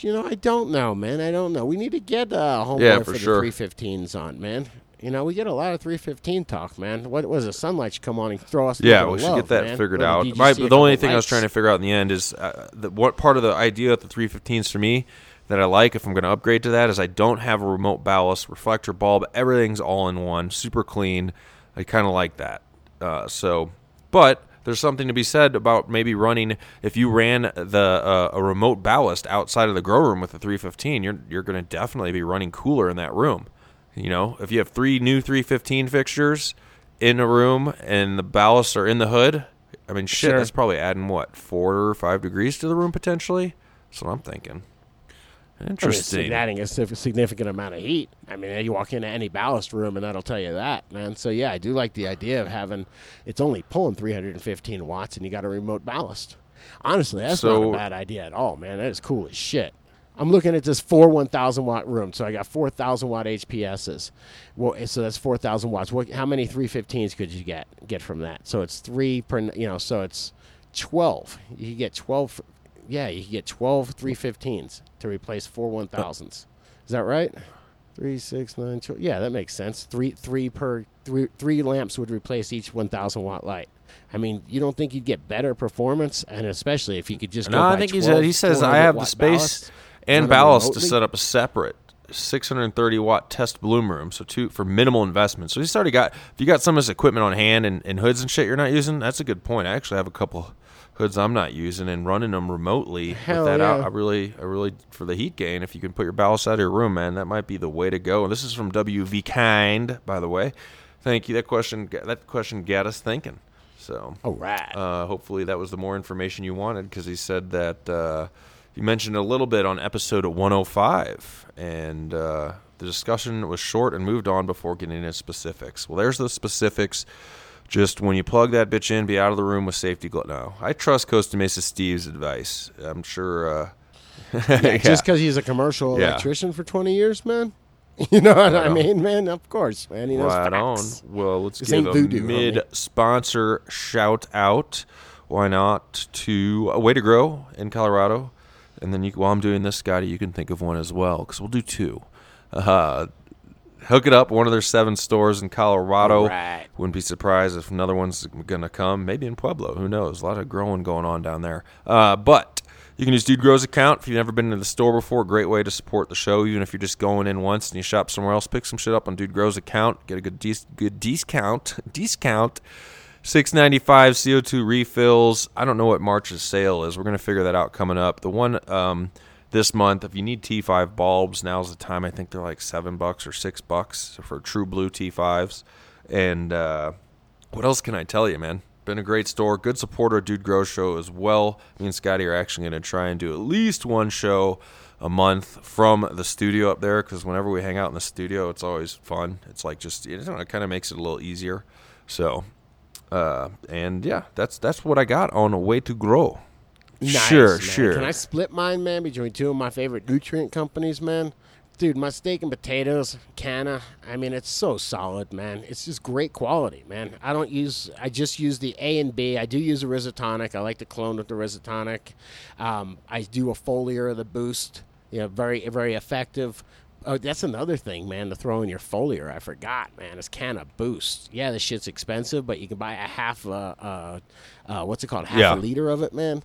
You know, I don't know, man. I don't know. We need to get uh, homeboy Yeah, for, for the sure. 315s on, man. You know, we get a lot of 315 talk, man. What was it? Sunlight should come on and throw us. Yeah, we should love, get that man. figured out. My, the only thing I was trying to figure out in the end is uh, the, what part of the idea of the 315s for me that I like if I'm going to upgrade to that is I don't have a remote ballast, reflector bulb. Everything's all in one, super clean. I kind of like that. Uh, so, but there's something to be said about maybe running if you ran the uh, a remote ballast outside of the grow room with the 315, you're you're going to definitely be running cooler in that room. You know, if you have three new 315 fixtures in a room and the ballasts are in the hood, I mean, shit, Sure. that's probably adding what four or five degrees to the room potentially. That's what I'm thinking. I mean, it's Interesting. adding a significant amount of heat. I mean, you walk into any ballast room and that'll tell you that, man. So yeah, I do like the idea of having. It's only pulling 315 watts, and you got a remote ballast. Honestly, that's not a bad idea at all, man. That is cool as shit. I'm looking at this four 1,000 watt room, so I got 4,000 watt HPSs. Well, eh, so that's 4,000 watts. What? How many 315s could you get get from that? So it's three per. You know, so it's 12. You get 12. Yeah, you get 12 315s to replace four 1,000s. Is that right? Three, six, nine, 12. Yeah, that makes sense. Three, three per three, three lamps would replace each 1,000 watt light. I mean, you don't think you'd get better performance, and especially if you could just No, go I buy think he 12 said he says I have the space ballasts, and ballast to set up a separate 630 watt test bloom room, so two for minimal investment. So he's already got. If you got some of this equipment on hand and, and hoods and shit you're not using, that's a good point. I actually have a couple hoods I'm not using and running them remotely Hell with that out. yeah. I really, I really for the heat gain. If you can put your ballast out of your room, man, that might be the way to go. And this is from WV Kind, by the way. Thank you. That question, that question got us thinking. So All right. uh, hopefully, that was the more information you wanted because he said that uh, you mentioned a little bit on episode 105, and uh, the discussion was short and moved on before getting into specifics. Well, there's the specifics. Just when you plug that bitch in, be out of the room with safety glove. No, I trust Costa Mesa Steve's advice. I'm sure. Uh, yeah, Just because he's a commercial Yeah. electrician for 20 years, man. You know what I on. mean, man? Of course, man. He knows Right facts. on. Well, let's This give a voodoo, homie. mid-sponsor shout out. Why not to Way to Grow in Colorado, and then you, while I'm doing this, Scotty, you can think of one as well because we'll do two. Uh, hook it up. One of their seven stores in Colorado. Right. Wouldn't be surprised if another one's gonna come. Maybe in Pueblo. Who knows? A lot of growing going on down there. Uh, but you can use Dude Grows account if you've never been to the store before. Great way to support the show. Even if you're just going in once and you shop somewhere else, pick some shit up on Dude Grows account. Get a good dis- good discount. Discount. Six ninety five CO two refills. I don't know what March's sale is. We're gonna figure that out coming up. The one um, this month, if you need T five bulbs, now's the time. I think they're like seven bucks or six bucks for true blue T fives. And uh, what else can I tell you, man? Been a great store, good supporter of Dude Grow Show as well. Me and Scotty are actually going to try and do at least one show a month from the studio up there because whenever we hang out in the studio, it's always fun. It's like just you know, it kind of makes it a little easier. So, uh, and yeah, that's that's what I got on a way to grow. Nice, sure, man. sure. Can I split mine, man, between two of my favorite nutrient companies, man? Dude, my steak and potatoes, Canna. I mean, it's so solid, man. It's just great quality, man. I don't use. I just use the A and B. I do use a Rhizotonic. I like to clone with the Rhizotonic. Um, I do a foliar of the Boost. You know, very very effective. Oh, that's another thing, man. To throw in your foliar, I forgot, man. It's Canna Boost. Yeah, this shit's expensive, but you can buy a half, uh, uh, uh what's it called, half Yeah. a liter of it, man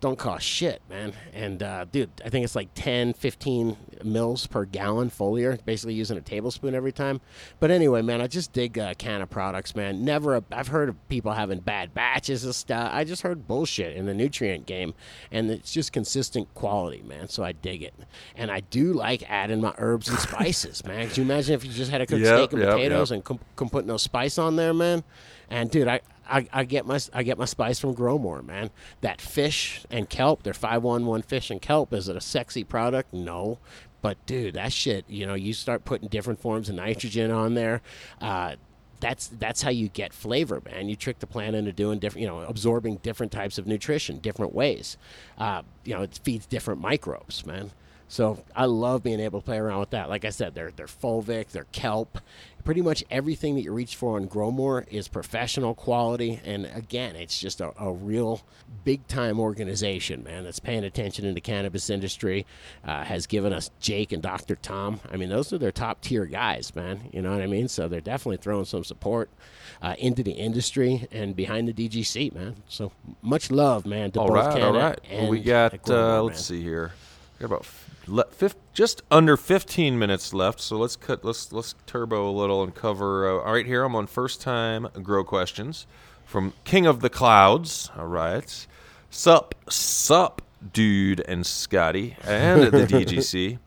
don't cost shit, man. And uh, dude, I think it's like 10, 15 mils per gallon foliar, basically using a tablespoon every time. But anyway, man, I just dig uh, Canna products, man. Never, a, I've heard of people having bad batches of stuff. I just heard bullshit in the nutrient game, and it's just consistent quality, man. So I dig it, and I do like adding my herbs and spices, man. Can you imagine if you just had a cooked Yep, steak and yep, potatoes yep. and com- can put no spice on there, man? And dude, I, I, I get my I get my spice from Growmore, man. That fish and kelp, their five one one fish and kelp. Is it a sexy product? No. But dude, that shit, you know, you start putting different forms of nitrogen on there. Uh, that's that's how you get flavor, man. You trick the plant into doing different, you know, absorbing different types of nutrition, different ways. Uh, you know, it feeds different microbes, man. So I love being able to play around with that. Like I said, their their fulvic, their kelp. Pretty much everything that you reach for on Growmore is professional quality, and again, it's just a, a real big time organization, man. That's paying attention in the cannabis industry. Uh, has given us Jake and Dr. Tom. I mean, those are their top tier guys, man. You know what I mean? So they're definitely throwing some support uh, into the industry and behind the DGC, man. So much love, man. To All both right, all Canada right. Well, we got. Growmore, Uh, let's man. see here. Got about f- le- fif- just under 15 minutes left. So let's cut. Let's let's turbo a little and cover. Uh, all right, here I'm on first time grow questions from King of the Clouds. All right, sup sup, dude and Scotty and the DGC.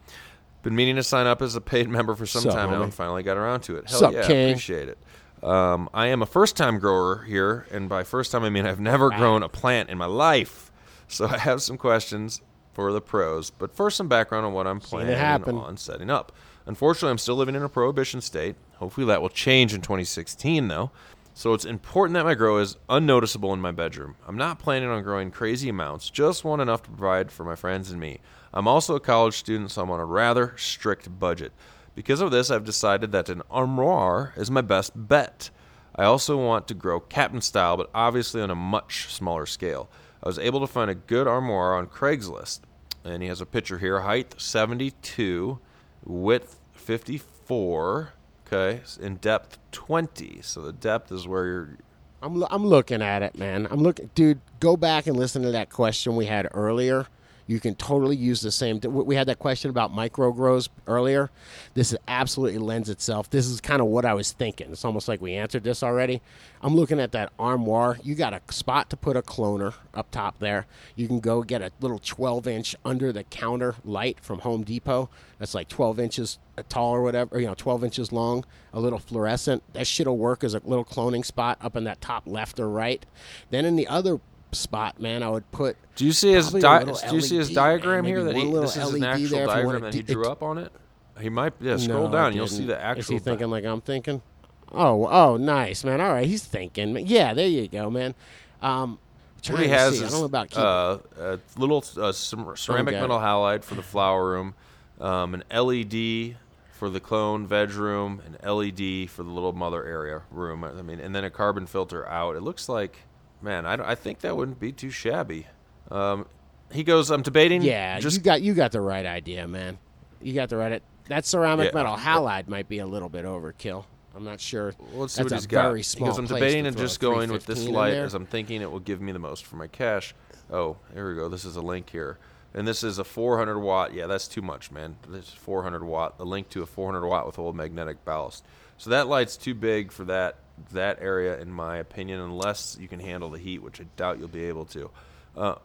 Been meaning to sign up as a paid member for some Sup, time now and finally got around to it. Hell Sup, yeah, King? appreciate it. Um, I am a first time grower here, and by first time I mean I've never grown a plant in my life. So I have some questions for the pros. But first, some background on what I'm planning on setting up. Unfortunately, I'm still living in a prohibition state. Hopefully, that will change in 2016, though. So it's important that my grow is unnoticeable in my bedroom. I'm not planning on growing crazy amounts, just want enough to provide for my friends and me. I'm also a college student, so I'm on a rather strict budget. Because of this, I've decided that an armoire is my best bet. I also want to grow captain style, but obviously on a much smaller scale. I was able to find a good armoire on Craigslist, and he has a picture here: height 72, width 54, okay, in depth 20. So the depth is where you're. I'm, I'm looking at it, man. I'm looking, dude. Go back and listen to that question we had earlier. You can totally use the same. We had that question about micro grows earlier. This is absolutely lends itself. This is kind of what I was thinking. It's almost like we answered this already. I'm looking at that armoire. You got a spot to put a cloner up top there. You can go get a little 12 inch under the counter light from Home Depot. That's like 12 inches uh, tall or whatever, or, you know, 12 inches long, a little fluorescent. That shit'll work as a little cloning spot up in that top left or right. Then in the other spot, man, I would put. Do you see his di- Do you see his diagram man, here? That he this is an LED actual diagram that he drew it- up on it. He might. Yeah, scroll No, down. You'll see the actual. Is he di- thinking like I'm thinking? Oh, oh, nice, man. All right, he's thinking. Yeah, there you go, man. Um, What he has see. Is don't know about uh, a little uh, ceramic metal halide for the flower room, um, an LED for the clone veg room, an LED for the little mother area room. I mean, and then a carbon filter out. It looks like, man, I, I think that wouldn't be too shabby. Um, he goes, I'm debating. Yeah, just you got you got the right idea, man. You got the right. It that ceramic Yeah. metal halide might be a little bit overkill. I'm not sure. Well, let's see That's what he's got. very small because I'm debating and just going with this light as I'm thinking it will give me the most for my cash. Oh, here we go. This is a link here. And this is a 400 watt. Yeah, that's too much, man. This is 400 watt. The link to a 400 watt with old magnetic ballast. So that light's too big for that that area, in my opinion, unless you can handle the heat, which I doubt you'll be able to. Uh,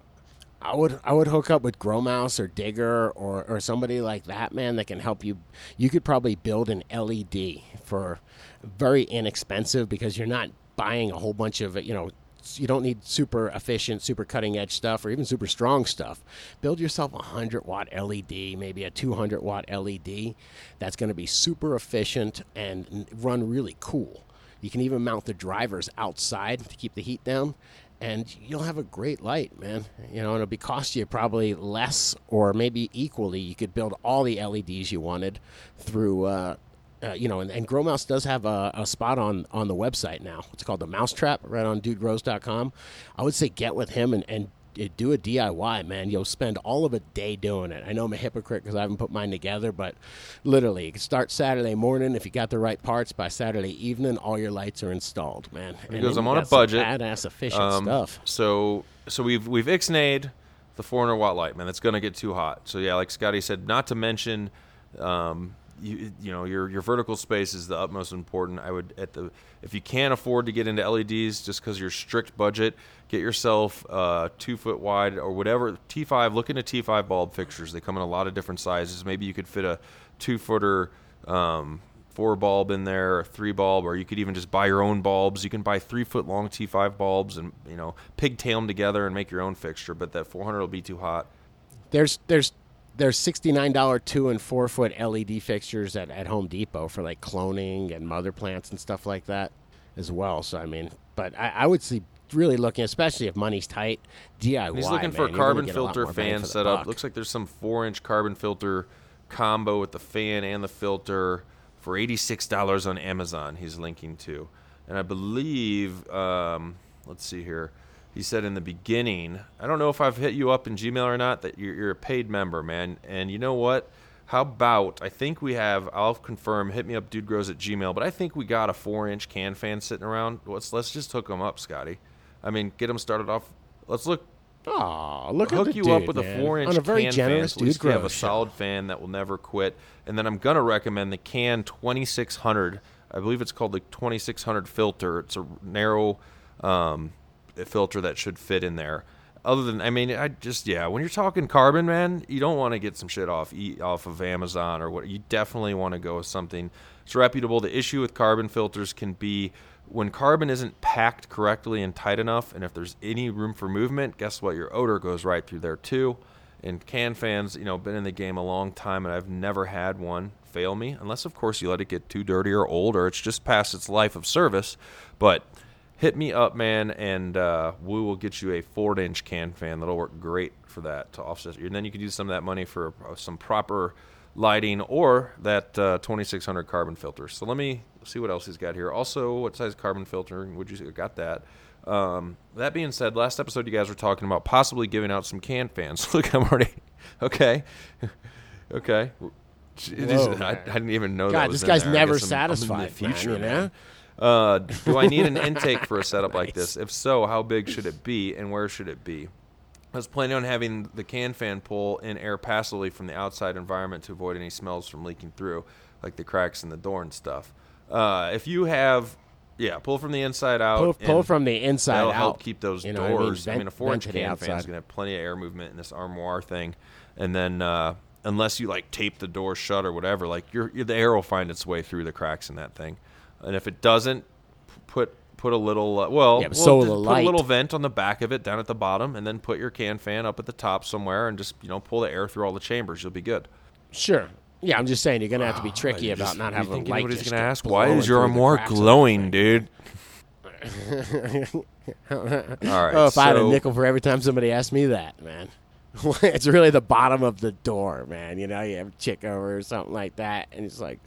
I would I would hook up with Grow Mouse or Digger or, or somebody like that, man, that can help you. You could probably build an LED for very inexpensive because you're not buying a whole bunch of you know. You don't need super efficient, super cutting edge stuff, or even super strong stuff. Build yourself a hundred watt LED, maybe a two hundred watt LED. That's going to be super efficient and run really cool. You can even mount the drivers outside to keep the heat down, and you'll have a great light, man. You know, and it'll be cost you probably less or maybe equally. You could build all the LEDs you wanted through. Uh, uh, you know, and, and Grow Mouse does have a, a spot on on the website now. It's called the Mousetrap, right on DudeGrows.com. I would say get with him and, and do a DIY, man. You'll spend all of a day doing it. I know I'm a hypocrite because I haven't put mine together, but literally, you can start Saturday morning if you got the right parts. By Saturday evening, all your lights are installed, man. And goes, "I'm on a budget." badass efficient Um, stuff. So so we've we've ixnayed the 400 watt light, man. That's gonna get too hot. So yeah, like Scotty said, not to mention, um, you you know your your vertical space is the utmost important. I would at the if you can't afford to get into LEDs just because your strict budget, get yourself uh, two foot wide or whatever T5. Look into T5 bulb fixtures. They come in a lot of different sizes. Maybe you could fit a two footer. Um, four bulb in there, or three bulb, or you could even just buy your own bulbs. You can buy three foot long T5 bulbs and you know pigtail them together and make your own fixture. But that 400 will be too hot. There's there's there's sixty nine dollar two and four foot LED fixtures at, at Home Depot for like cloning and mother plants and stuff like that as well. So I mean, but I, I would see really looking, especially if money's tight, DIY. He's looking man, for a carbon a filter more fan setup. Looks like there's some four inch carbon filter combo with the fan and the filter for $86 on Amazon. He's linking to, and I believe, um, let's see here. He said in the beginning, I don't know if I've hit you up in Gmail or not, that you're, you're a paid member, man. And you know what? How about I think we have? I'll confirm. Hit me up, dude grows at Gmail. But I think we got a four-inch can fan sitting around. Let's let's just hook them up, Scotty. I mean, get them started off. Let's look Aw, look at hook the you dude, up with man. a four inch on a very can generous fan. So at least dude we have a show. solid fan that will never quit. And then I'm gonna recommend the Can 2600. I believe it's called the 2600 filter. It's a narrow um, filter that should fit in there. Other than, I mean, I just yeah. When you're talking carbon, man, you don't want to get some shit off e- off of Amazon or what. You definitely want to go with something it's reputable. The issue with carbon filters can be when carbon isn't packed correctly and tight enough, and if there's any room for movement, guess what? Your odor goes right through there too. And can fans, you know, been in the game a long time, and I've never had one fail me, unless of course you let it get too dirty or old, or it's just past its life of service. But hit me up, man, and uh, we will get you a four-inch can fan that'll work great for that to offset. And then you can use some of that money for some proper lighting or that uh, 2600 carbon filter. So let me see what else he's got here. Also, what size carbon filter would you got that? Um, that being said, last episode you guys were talking about possibly giving out some can fans. Look, I'm already okay. okay. Whoa, I, I didn't even know that God, was this in guy's there. Never guess I'm- in the satisfied, man, future, you know? Uh, do I need an intake for a setup like this? If so, how big should it be, and where should it be? I was planning on having the can fan pull in air passively from the outside environment to avoid any smells from leaking through, like the cracks in the door and stuff. Uh, if you have, yeah, pull from the inside out. Pull, pull from the inside out. that'll out. help keep those you know what I mean? doors. I mean, a four-inch vent can fan is going to have plenty of air movement in this armoire thing, and then uh, unless you like tape the door shut or whatever, like your the air will find its way through the cracks in that thing, and if it doesn't, put put a little uh, well, Yeah, well, so put light. a little vent on the back of it down at the bottom, and then put your can fan up at the top somewhere, and just you know pull the air through all the chambers. You'll be good. Sure. Yeah, I'm just saying you're gonna have to be tricky You about just- not having think a light. anybody's just gonna ask why is your through armoire cracks of the glowing, dude? all right. Oh, if I had a nickel for every time somebody asked me that, man. it's really the bottom of the door, man. You know, you have a chick over or something like that, and it's like,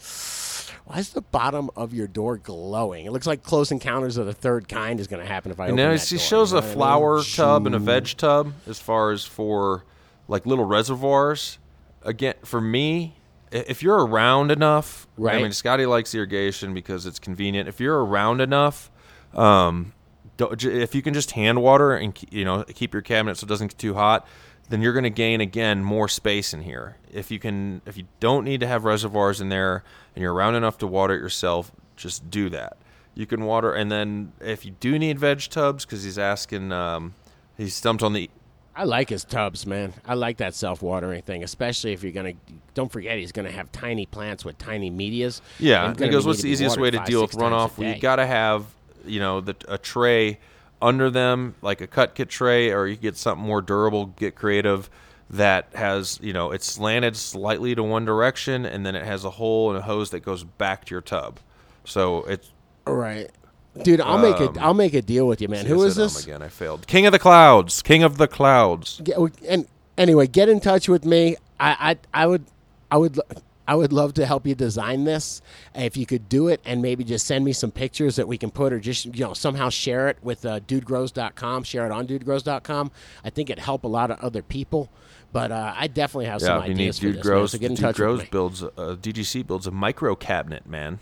why is the bottom of your door glowing? It looks like Close Encounters of the Third Kind is going to happen if I. And open now that he door, shows you know a what I mean? flower tub and a veg tub as far as for like little reservoirs. Again, for me, if you're around enough, right? I mean, Scotty likes irrigation because it's convenient. If you're around enough, um, don't, if you can just hand water and you know keep your cabinet so it doesn't get too hot, then you're going to gain again more space in here. If you can, if you don't need to have reservoirs in there and you're around enough to water it yourself, just do that. You can water, and then if you do need veg tubs, because he's asking, um, he's stumped on the. I like his tubs, man. I like that self-watering thing, especially if you're gonna. Don't forget, he's gonna have tiny plants with tiny medias. Yeah, he goes, "What's the easiest way to deal with runoff? Well, you got to have, you know, the, a tray under them, like a cut kit tray, or you get something more durable. Get creative that has, you know, it's slanted slightly to one direction, and then it has a hole and a hose that goes back to your tub. So it's. All right, dude. I'll make Um, it. I'll make a deal with you, man. Who is um, this? again? I failed. King of the clouds. King of the clouds. And anyway, get in touch with me. I, I, I would, I would, I would love to help you design this. If you could do it, and maybe just send me some pictures that we can put, or just you know somehow share it with uh, DudeGrows.com. Share it on DudeGrows.com. I think it'd help a lot of other people. But uh, I definitely have some Yeah, if you need ideas for Dude this. man, Grows. so get in Dude touch Grows with me. builds uh, DGC builds a micro cabinet, man.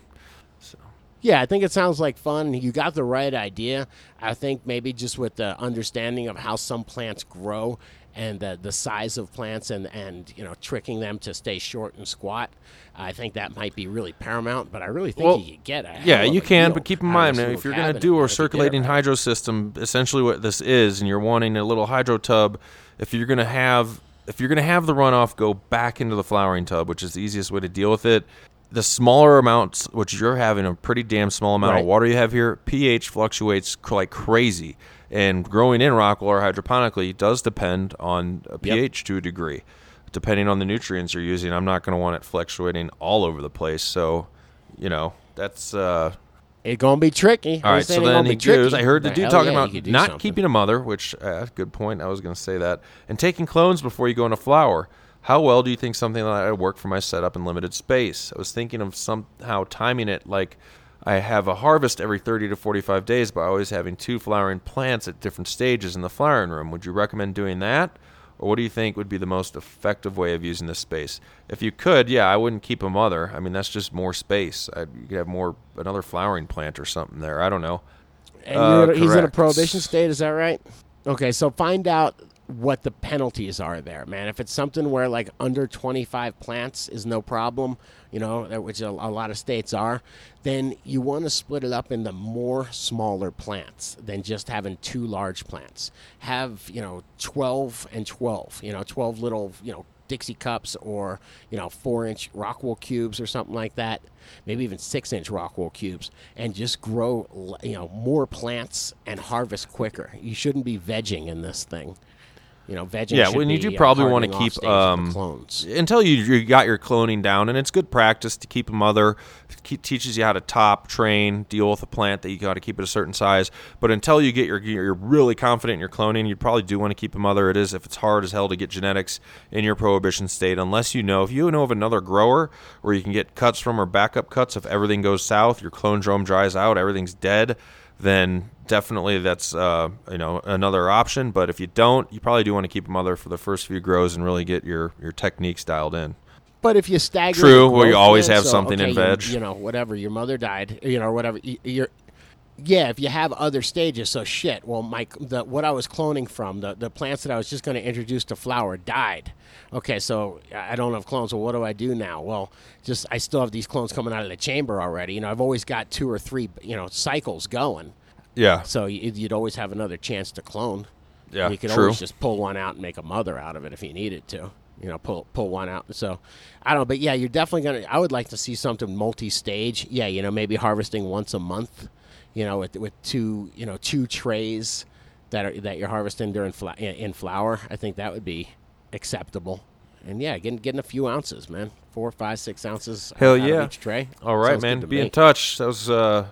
Yeah, I think it sounds like fun. You got the right idea. I think maybe just with the understanding of how some plants grow and the, the size of plants and, and you know tricking them to stay short and squat, I think that might be really paramount. But I really think Well, you get a Yeah, you can, but keep in mind, man, if you're going to do a if you get it circulating right. hydro system, essentially what this is, and you're wanting a little hydro tub, if you're going to have if you're going to have the runoff go back into the flowering tub, which is the easiest way to deal with it, the smaller amounts, which you're having a pretty damn small amount Right. of water you have here, pH fluctuates like crazy. And growing in rock or hydroponically does depend on a pH to a degree. Depending on the nutrients you're using, I'm not going to want it fluctuating all over the place. So, you know, that's uh, It's gonna be tricky. all right, so then he goes. I heard the dude talking about not keeping a mother, which uh, good point. I was going to say that, and taking clones before you go into flower. How well do you think something like that would work for my setup in limited space? I was thinking of somehow timing it like I have a harvest every 30 to 45 days, but always having two flowering plants at different stages in the flowering room. Would you recommend doing that? Or what do you think would be the most effective way of using this space? If you could, yeah, I wouldn't keep a mother. I mean, that's just more space. I'd, you could have more another flowering plant or something there. I don't know. And Uh, he's in a prohibition state, is that right? Okay, so find out what the penalties are there, man. If it's something where like under 25 plants is no problem, you know, which a, a lot of states are, then you want to split it up into more smaller plants than just having two large plants. Have, you know, 12 and 12, you know, 12 little, you know, Dixie cups or you know four inch Rockwool cubes or something like that, maybe even six inch Rockwool cubes, and just grow you know more plants and harvest quicker. You shouldn't be vegging in this thing. You know, vegging. Yeah, when you do uh, probably want to keep stage of the um, clones. until you, you got your cloning down, and it's good practice to keep a mother. Keep, teaches you how to top, train, deal with a plant that you got to keep it a certain size. But until you get your you're really confident in your cloning, you probably do want to keep a mother. It is if it's hard as hell to get genetics in your prohibition state, unless you know if you know of another grower where you can get cuts from or backup cuts. If everything goes south, your clone dome dries out, everything's dead then definitely that's uh, you know another option. But if you don't, you probably do want to keep a mother for the first few grows and really get your your techniques dialed in. But if you stagger, True, where you always have so, something in veg. You, you know, whatever. Your mother died. You know, whatever. You're. Yeah, if you have other stages, so shit. Well, my the what I was cloning from the the plants that I was just going to introduce to flower died. Okay, so I I don't have clones. Well, what do I do now? Well, just I still have these clones coming out of the chamber already. You know, I've always got two or three you know cycles going. Yeah, So you- you'd always have another chance to clone. Yeah, you could true. always just pull one out and make a mother out of it if you needed to. You know, pull pull one out. So I don't know, but yeah, you're definitely gonna. I would like to see something multi-stage. Yeah, you know, maybe harvesting once a month. You know, with with two you know two trays that are that you're harvesting during fla- in flower. I think that would be acceptable. And yeah, getting getting a few ounces, man. Four, five, six ounces. Hell yeah. each tray. All right, Sounds man. Be me. in touch. That was uh,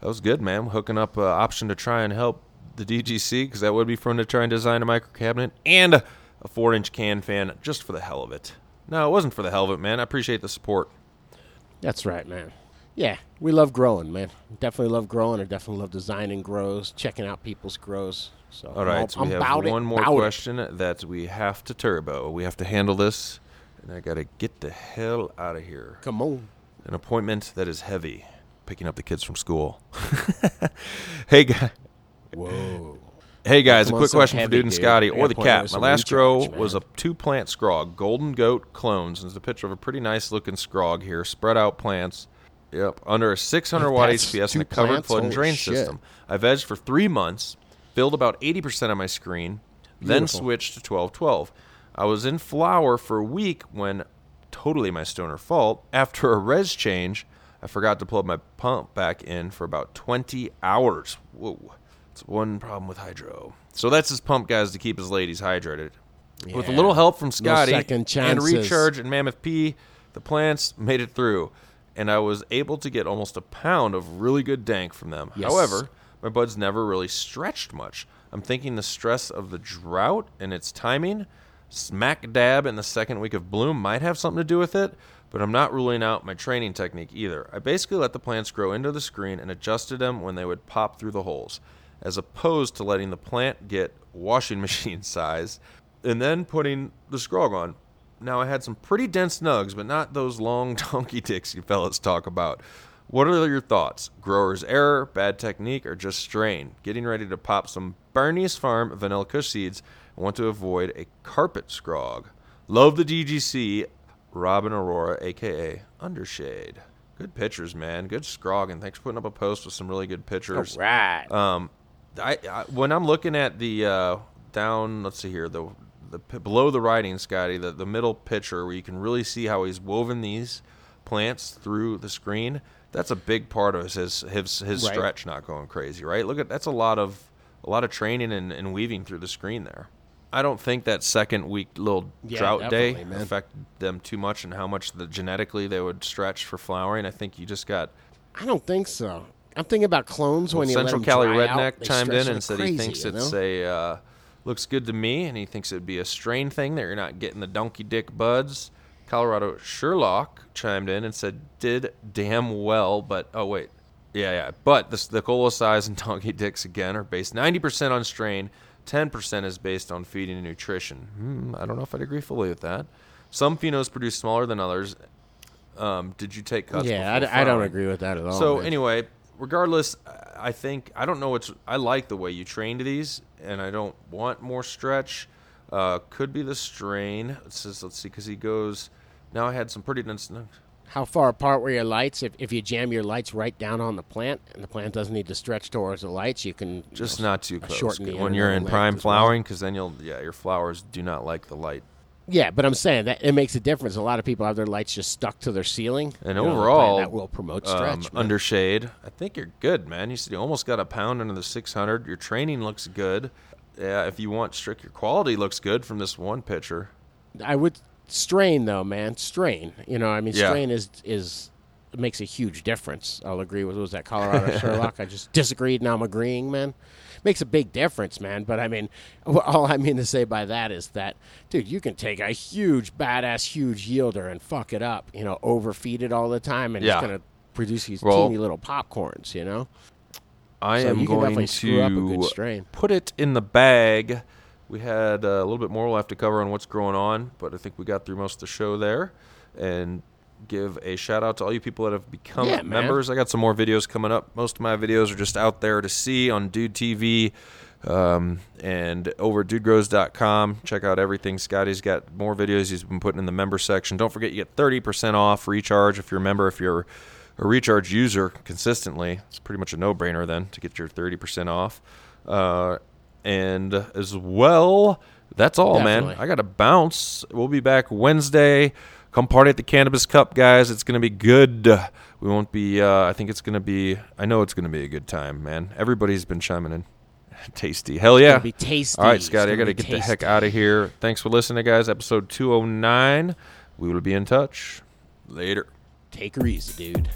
that was good, man. Hooking up an option to try and help the DGC because that would be fun to try and design a micro cabinet and a four inch can fan just for the hell of it. No, it wasn't for the hell of it, man. I appreciate the support. That's right, man. Yeah, we love growing, man. Definitely love growing. I definitely love designing grows, checking out people's grows. So All right, I'm, so we have about it, one more about it. question that we have to turbo. We have to handle this, and I gotta get the hell out of here. Come on. An appointment that is heavy, picking up the kids from school. hey, guy. Whoa. Hey guys, a quick question for Dude and. Scotty or the cat. My last grow was a two plant scrog, golden goat clones. And there's a picture of a pretty nice looking scrog here, spread out plants. Yep, under a 600 watt HPS and a covered flood and drain system. I vegged for three months, filled about 80% of my screen, then switched to 1212. I was in flower for a week when, totally my stoner fault, after a res change, I forgot to plug my pump back in for about 20 hours. Whoa. It's one problem with hydro. So that's his pump, guys, to keep his ladies hydrated. With a little help from Scotty and recharge and Mammoth P, the plants made it through, and I was able to get almost a pound of really good dank from them. Yes. However, my buds never really stretched much. I'm thinking the stress of the drought and its timing, smack dab in the second week of bloom, might have something to do with it, but I'm not ruling out my training technique either. I basically let the plants grow into the screen and adjusted them when they would pop through the holes, as opposed to letting the plant get washing machine size and then putting the scrog on. Now I had some pretty dense nugs, but not those long donkey dicks you fellas talk about. What are your thoughts? Grower's error, bad technique, or just strain? Getting ready to pop some Barney's Farm vanilla kush seeds and want to avoid a carpet scrog. Love the DGC, Robin Aurora, aka Undershade. Good pictures, man. Good scrog, and thanks for putting up a post with some really good All pictures. right. Um, I, I when I'm looking at the uh, down, let's see here, the the below the writing, Scotty, the the middle picture where you can really see how he's woven these plants through the screen. That's a big part of his his his Right. stretch not going crazy, right? Look at that's a lot of a lot of training and, and weaving through the screen there. I don't think that second week little Yeah, drought day man. affected them too much and how much the genetically they would stretch for flowering. I think you just got I don't think so. I'm thinking about clones when you Central Cali Redneck out, chimed in and said crazy, he thinks it's know? a uh, looks good to me, and he thinks it'd be a strain thing that you're not getting the donkey dick buds. Colorado Sherlock chimed in and said did damn well, but oh wait, yeah yeah, but the the cola size and donkey dicks again are based 90% on strain, 10% is based on feeding and nutrition. Hmm, I don't know if I'd agree fully with that. Some phenos produce smaller than others. Um, did you take cuts? Yeah, I, don't agree with that at all. So man. anyway, regardless, I think I don't know what's. I like the way you trained these, and I don't want more stretch. Uh, could be the strain. It says, let's see, because he goes. Now I had some pretty dense. How far apart were your lights? If, if you jam your lights right down on the plant and the plant doesn't need to stretch towards the lights, you can you Just know, not too uh, close. shorten the when you're in prime well. flowering, because then you'll. Yeah, your flowers do not like the light. Yeah, but I'm saying that it makes a difference. A lot of people have their lights just stuck to their ceiling. And You know, overall, that will promote um, stretch. man. under shade. I think you're good, man. You said you almost got a pound under the 600. Your training looks good. Yeah, if you want strict, your quality looks good from this one picture. I would strain though, man. Strain. You know, I mean, Yeah. strain is is makes a huge difference. I'll agree with what was that Colorado Sherlock. I just disagreed. Now I'm agreeing, man. Makes a big difference, man. But I mean, all I mean to say by that is that, dude, you can take a huge, badass, huge yielder and fuck it up. You know, overfeed it all the time, and Yeah. it's gonna produce these Well- teeny little popcorns. You know. I So am you can going definitely screw up a good to strain. put it in the bag. We had uh, a little bit more we'll have to cover on what's going on, but I think we got through most of the show there. And give a shout out to all you people that have become Yeah, man. members. I got some more videos coming up. Most of my videos are just out there to see on Dude TV um, and over at dudegrows.com. Check out everything. Scotty's got more videos he's been putting in the member section. Don't forget, you get 30% off recharge if you're a member. If you're a recharge user consistently, it's pretty much a no brainer then to get your 30% off. Uh, and as well, that's all, Definitely. man. I got to bounce. We'll be back Wednesday. Come party at the Cannabis Cup, guys. It's going to be good. We won't be, uh, I think it's going to be, I know it's going to be a good time, man. Everybody's been chiming in. Tasty. Hell yeah. be tasty. All right, Scotty, I got to get the heck out of here. Thanks for listening, guys. Episode 209. We will be in touch. Later. Take her easy, dude.